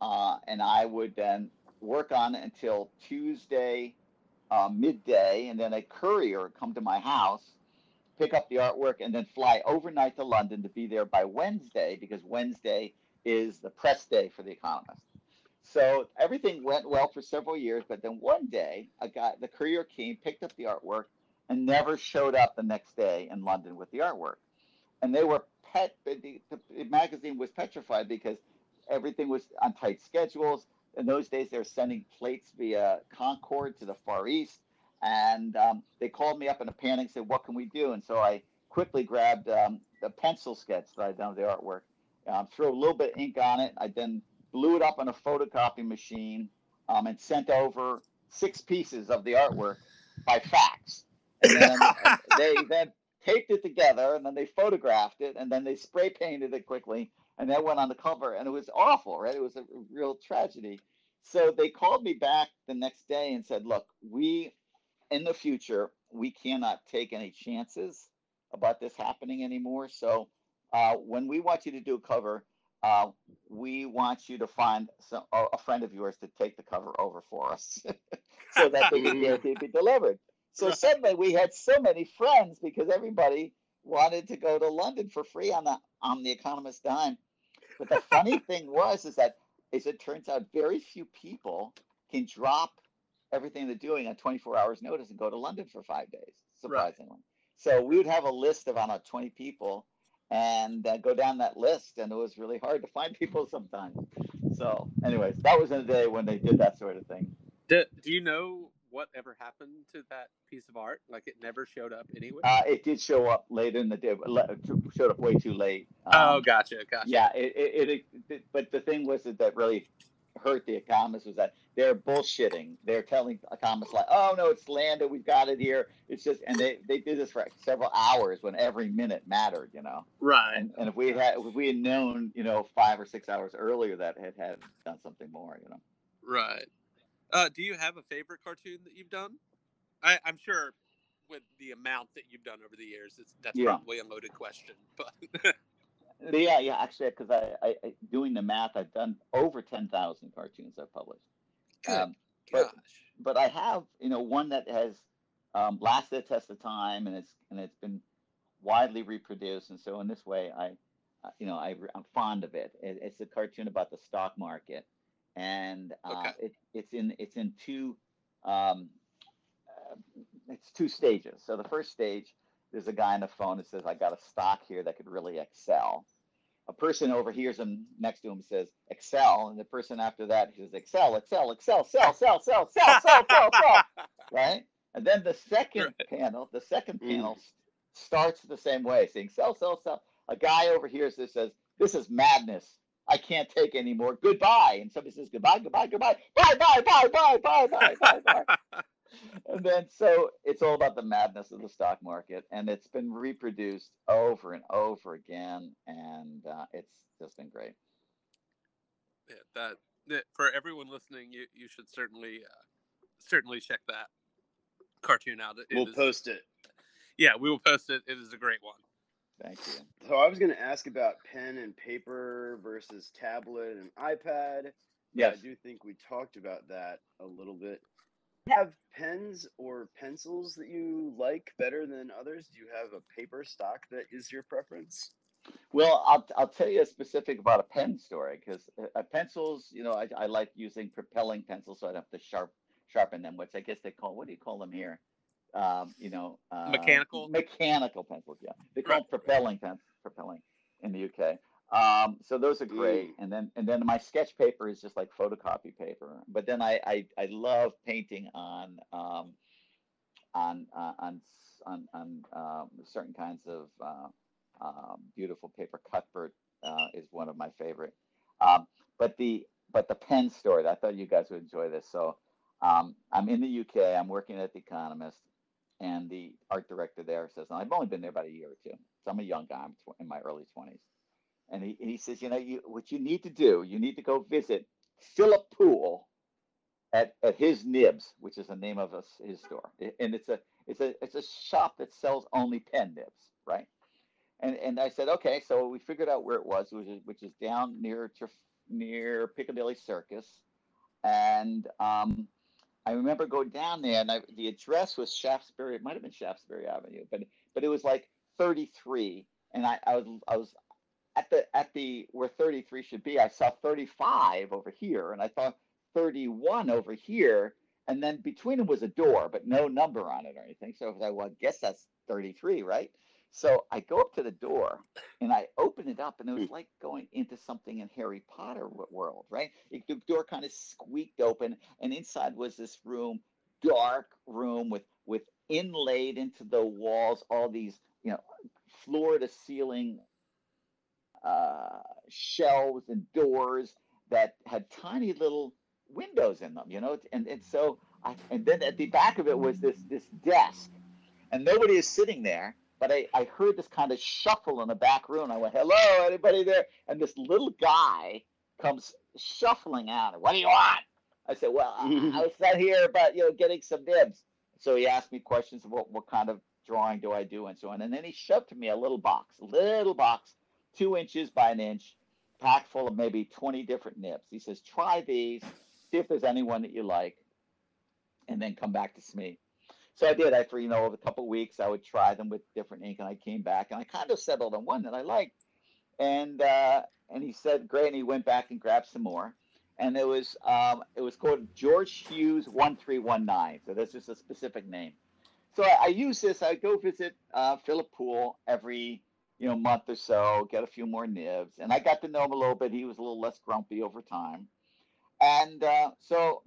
uh, and I would then work on it until Tuesday uh, midday, and then a courier would come to my house, pick up the artwork, and then fly overnight to London to be there by Wednesday because Wednesday is the press day for The Economist. So everything went well for several years, but then one day, a guy, the courier came, picked up the artwork, and never showed up the next day in London with the artwork. And they were pet. The, the magazine was petrified because everything was on tight schedules. In those days, they were sending plates via Concorde to the Far East, and um, they called me up in a panic, and said, "What can we do?" And so I quickly grabbed um, the pencil sketch that I'd done of the artwork, um, threw a little bit of ink on it. I then blew it up on a photocopy machine, um, and sent over six pieces of the artwork by fax. And then they then taped it together, and then they photographed it, and then they spray painted it quickly, and that went on the cover, and it was awful, right? It was a real tragedy. So they called me back the next day and said, "Look, we in the future we cannot take any chances about this happening anymore. So uh, when we want you to do a cover, uh, we want you to find some, a friend of yours to take the cover over for us, so that they can guarantee it be delivered." So suddenly we had so many friends because everybody wanted to go to London for free on the on the Economist dime. But the funny thing was is that as it turns out, very few people can drop everything they're doing on 24 hours notice and go to London for five days. Surprisingly, right. so we would have a list of about 20 people and uh, go down that list, and it was really hard to find people sometimes. So, anyways, that was in the day when they did that sort of thing. Do, do you know what ever happened to that piece of art? Like it never showed up anywhere. Uh, it did show up later in the day. Showed up way too late. Um, oh, gotcha, gotcha. Yeah, it, it, it, it, But the thing was that, that really hurt the economists was that they're bullshitting. They're telling economists like, "Oh no, it's landed. We've got it here." It's just, and they they did this for several hours when every minute mattered. You know. Right. And, and if we had if we had known, you know, five or six hours earlier that had had done something more, you know. Right. Uh, do you have a favorite cartoon that you've done? I, I'm sure with the amount that you've done over the years, that's yeah. probably a loaded question. But yeah, yeah, actually, because I, I, doing the math, I've done over ten thousand cartoons I've published. Good um, but, but I have, you know, one that has um, lasted a test of time, and it's and it's been widely reproduced, and so in this way, I, you know, I, I'm fond of it. it it's a cartoon about the stock market and uh, okay. it, it's in it's in two um, uh, it's two stages. So the first stage, there's a guy on the phone that says, "I got a stock here that could really excel." a person overhears him next to him says Excel, and the person after that says Excel, Excel, Excel, sell, sell, sell, sell, sell, sell, sell, right? And then the second right. panel, the second mm. panel mm. starts the same way, saying sell, sell, sell. A guy overhears this says, "This is madness. I can't take anymore. Goodbye." And somebody says, "Goodbye, goodbye, goodbye, bye, bye, bye, bye, bye, bye, bye." bye. and then so it's all about the madness of the stock market, and it's been reproduced over and over again, and uh, it's just been great. Yeah, that, that for everyone listening, you you should certainly uh, certainly check that cartoon out. It we'll is, post it. Yeah, we will post it. It is a great one. Thank you. So I was going to ask about pen and paper versus tablet and iPad. Yes. I do think we talked about that a little bit. Have pens or pencils that you like better than others? Do you have a paper stock that is your preference? Well, I'll, I'll tell you a specific about a pen story because uh, uh, pencils, you know, I, I like using propelling pencils so I don't have to sharp sharpen them, which I guess they call what do you call them here? um, you know, uh, mechanical mechanical pencils. Yeah, they call right. them propelling pens, propelling in the UK. Um, so those are great. Mm. And then and then my sketch paper is just like photocopy paper. But then I I, I love painting on um, on uh, on on, on um, certain kinds of uh, um, beautiful paper. Cuthbert uh, is one of my favorite. Um, but the but the pen story, I thought you guys would enjoy this. So um, I'm in the UK. I'm working at The Economist, and the art director there says, I've only been there about a year or two. So I'm a young guy. I'm in my early 20s. And he, he says, you know, you, what you need to do, you need to go visit Philip Poole at, at his Nibs, which is the name of his store. And it's a, it's a, it's a shop that sells only pen nibs, right? and and I said, okay. So we figured out where it was, which is which is down near near Piccadilly Circus, and um, I remember going down there, and I, the address was Shaftesbury. It might have been Shaftesbury Avenue, but but it was like 33, and I, I was I was at the at the where 33 should be. I saw 35 over here, and I thought 31 over here, and then between them was a door, but no number on it or anything. So I was like, well, I guess that's 33, right? So I go up to the door and I open it up, and it was hmm. like going into something in Harry Potter world, right? It, the door kind of squeaked open, and inside was this room, dark room with with inlaid into the walls all these, you know, floor to ceiling uh, shelves and doors that had tiny little windows in them, you know, and and so I and then at the back of it was this this desk, and nobody is sitting there but I, I heard this kind of shuffle in the back room. I went, hello, anybody there? And this little guy comes shuffling out. What do you want? I said, well, I, I was sent here about, you know, getting some nibs. So he asked me questions about what kind of drawing do I do and so on. And then he shoved to me a little box, little box, two inches by an inch, packed full of maybe 20 different nibs. He says, try these, see if there's anyone that you like, and then come back to me. So I did. After you know, over a couple weeks, I would try them with different ink, and I came back and I kind of settled on one that I liked. And uh, and he said, "Great." And he went back and grabbed some more, and it was um, it was called George Hughes one three one nine. So that's just a specific name. So I, I use this. I go visit uh, Philip Poole every you know month or so, get a few more nibs, and I got to know him a little bit. He was a little less grumpy over time, and uh, so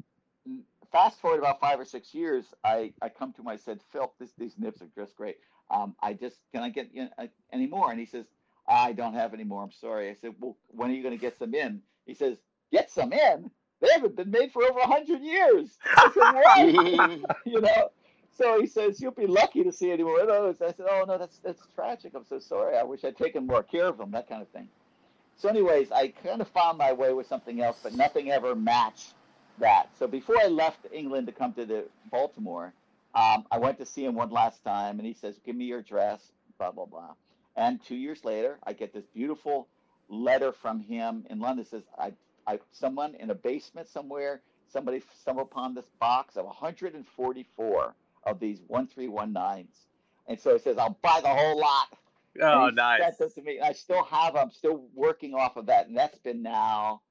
fast forward about five or six years, I, I come to him. I said, Phil, this, these nibs are just great. Um, I just can I get you know, uh, any more? And he says, I don't have any more. I'm sorry. I said, well, when are you going to get some in? He says, get some in. They haven't been made for over hundred years. I said, what? you know. So he says, you'll be lucky to see any more of those. I said, oh no, that's that's tragic. I'm so sorry. I wish I'd taken more care of them. That kind of thing. So, anyways, I kind of found my way with something else, but nothing ever matched that. So before I left England to come to the Baltimore, um, I went to see him one last time, and he says, "Give me your address." Blah blah blah. And two years later, I get this beautiful letter from him in London. It says, "I, I, someone in a basement somewhere, somebody stumbled upon this box of 144 of these 1319s." And so he says, "I'll buy the whole lot." Oh, nice. Sent to me. I still have. I'm still working off of that, and that's been now,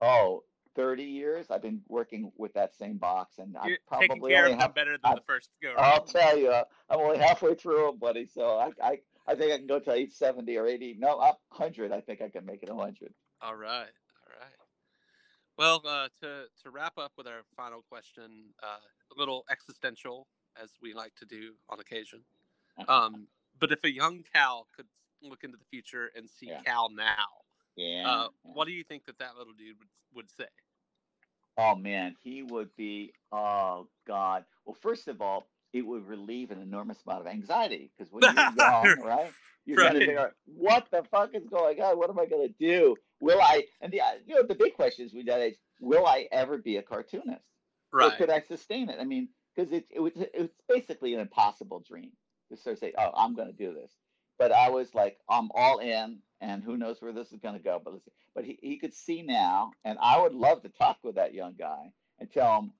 oh, 30 years, I've been working with that same box, and You're I probably taking care of have, them better than I, the first go. I'll tell you, I'm only halfway through them, buddy. So I, I, I think I can go to 870 or 80. No, up 100. I think I can make it 100. All right, all right. Well, uh, to to wrap up with our final question, uh, a little existential, as we like to do on occasion. Um, but if a young Kal could look into the future and see Yeah. Kal now, yeah. uh, what do you think that that little dude would would say? Oh man, he would be. Oh God. Well, first of all, it would relieve an enormous amount of anxiety because when you're young, right? You're Right. to figure out what the fuck is going on. What am I going to do? Will I? And the uh, you know the big question is that age, will I ever be a cartoonist? Or Right. could I sustain it? I mean, because it, it was it's basically an impossible dream to sort of say, oh, I'm going to do this. But I was like, I'm all in, and who knows where this is going to go. But listen, but he, he could see now, and I would love to talk with that young guy and tell him,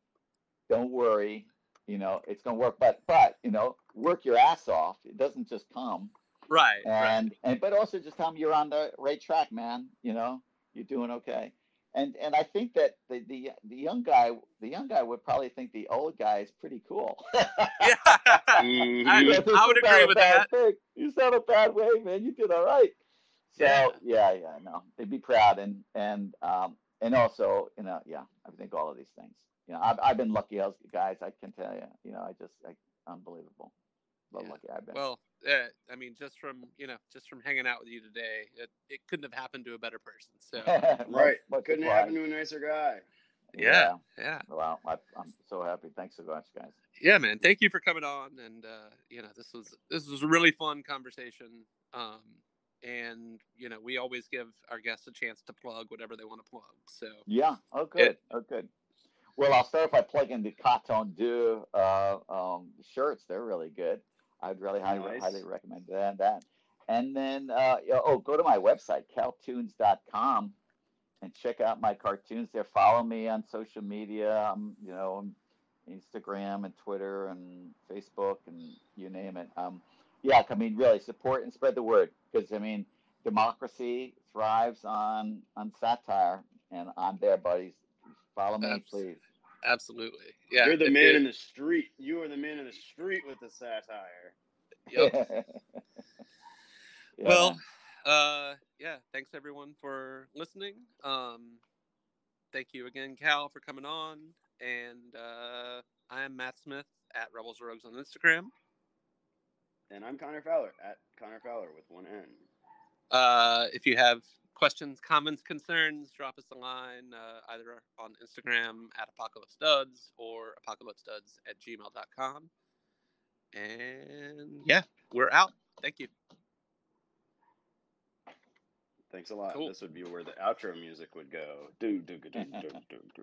don't worry, you know, it's going to work. But but you know, work your ass off. It doesn't just come. Right. right. And and but also just tell him you're on the right track, man. You know, you're doing okay. And and I think that the the the young guy the young guy would probably think the old guy is pretty cool. Yeah. I- I would agree with that. thing. You sound a bad way, man. You did all right. So Yeah. yeah, yeah, no, they'd be proud and and um and also you know yeah, I think all of these things. You know, I've I've been lucky as guys. I can tell you. You know, I just I, unbelievable. How Yeah. lucky I've been. Well, uh, I mean, just from you know, just from hanging out with you today, it, it couldn't have happened to a better person. So Right. but Couldn't obliged. happen to a nicer guy. yeah, yeah, Well, I, I'm so happy. Thanks so much, guys. yeah, man. Thank you for coming on, and uh, you know, this was this was a really fun conversation. Um, and you know, we always give our guests a chance to plug whatever they want to plug. So Yeah. Oh, good. Oh, good. Well, I'll start by plugging the Coton Doux uh, um, shirts. They're really good. I'd really highly, Nice. highly recommend that. that. and then uh, oh, go to my website kaltoons.com and check out my cartoons there. Follow me on social media. I'm you know Instagram and Twitter and Facebook and you name it. Um, yeah, I mean really support and spread the word because I mean democracy thrives on on satire, and I'm there, buddies. Follow me, Abs- please. Absolutely. Yeah. You're the man you- in the street. You are the man in the street with the satire. Yep. Yeah, well, uh, yeah. Thanks everyone for listening. Um, thank you again, Kal, for coming on. And uh, I am Matt Smith at Rebels Rogues on Instagram. And I'm Conor Fowler at Conor Fowler with one N. Uh, if you have questions, comments, concerns, drop us a line uh, either on Instagram at Apocalypse Duds or apocalypseduds at gmail.com. And yeah, we're out. Thank you. Thanks a lot. Cool. This would be where the outro music would go. Do do do do do do do.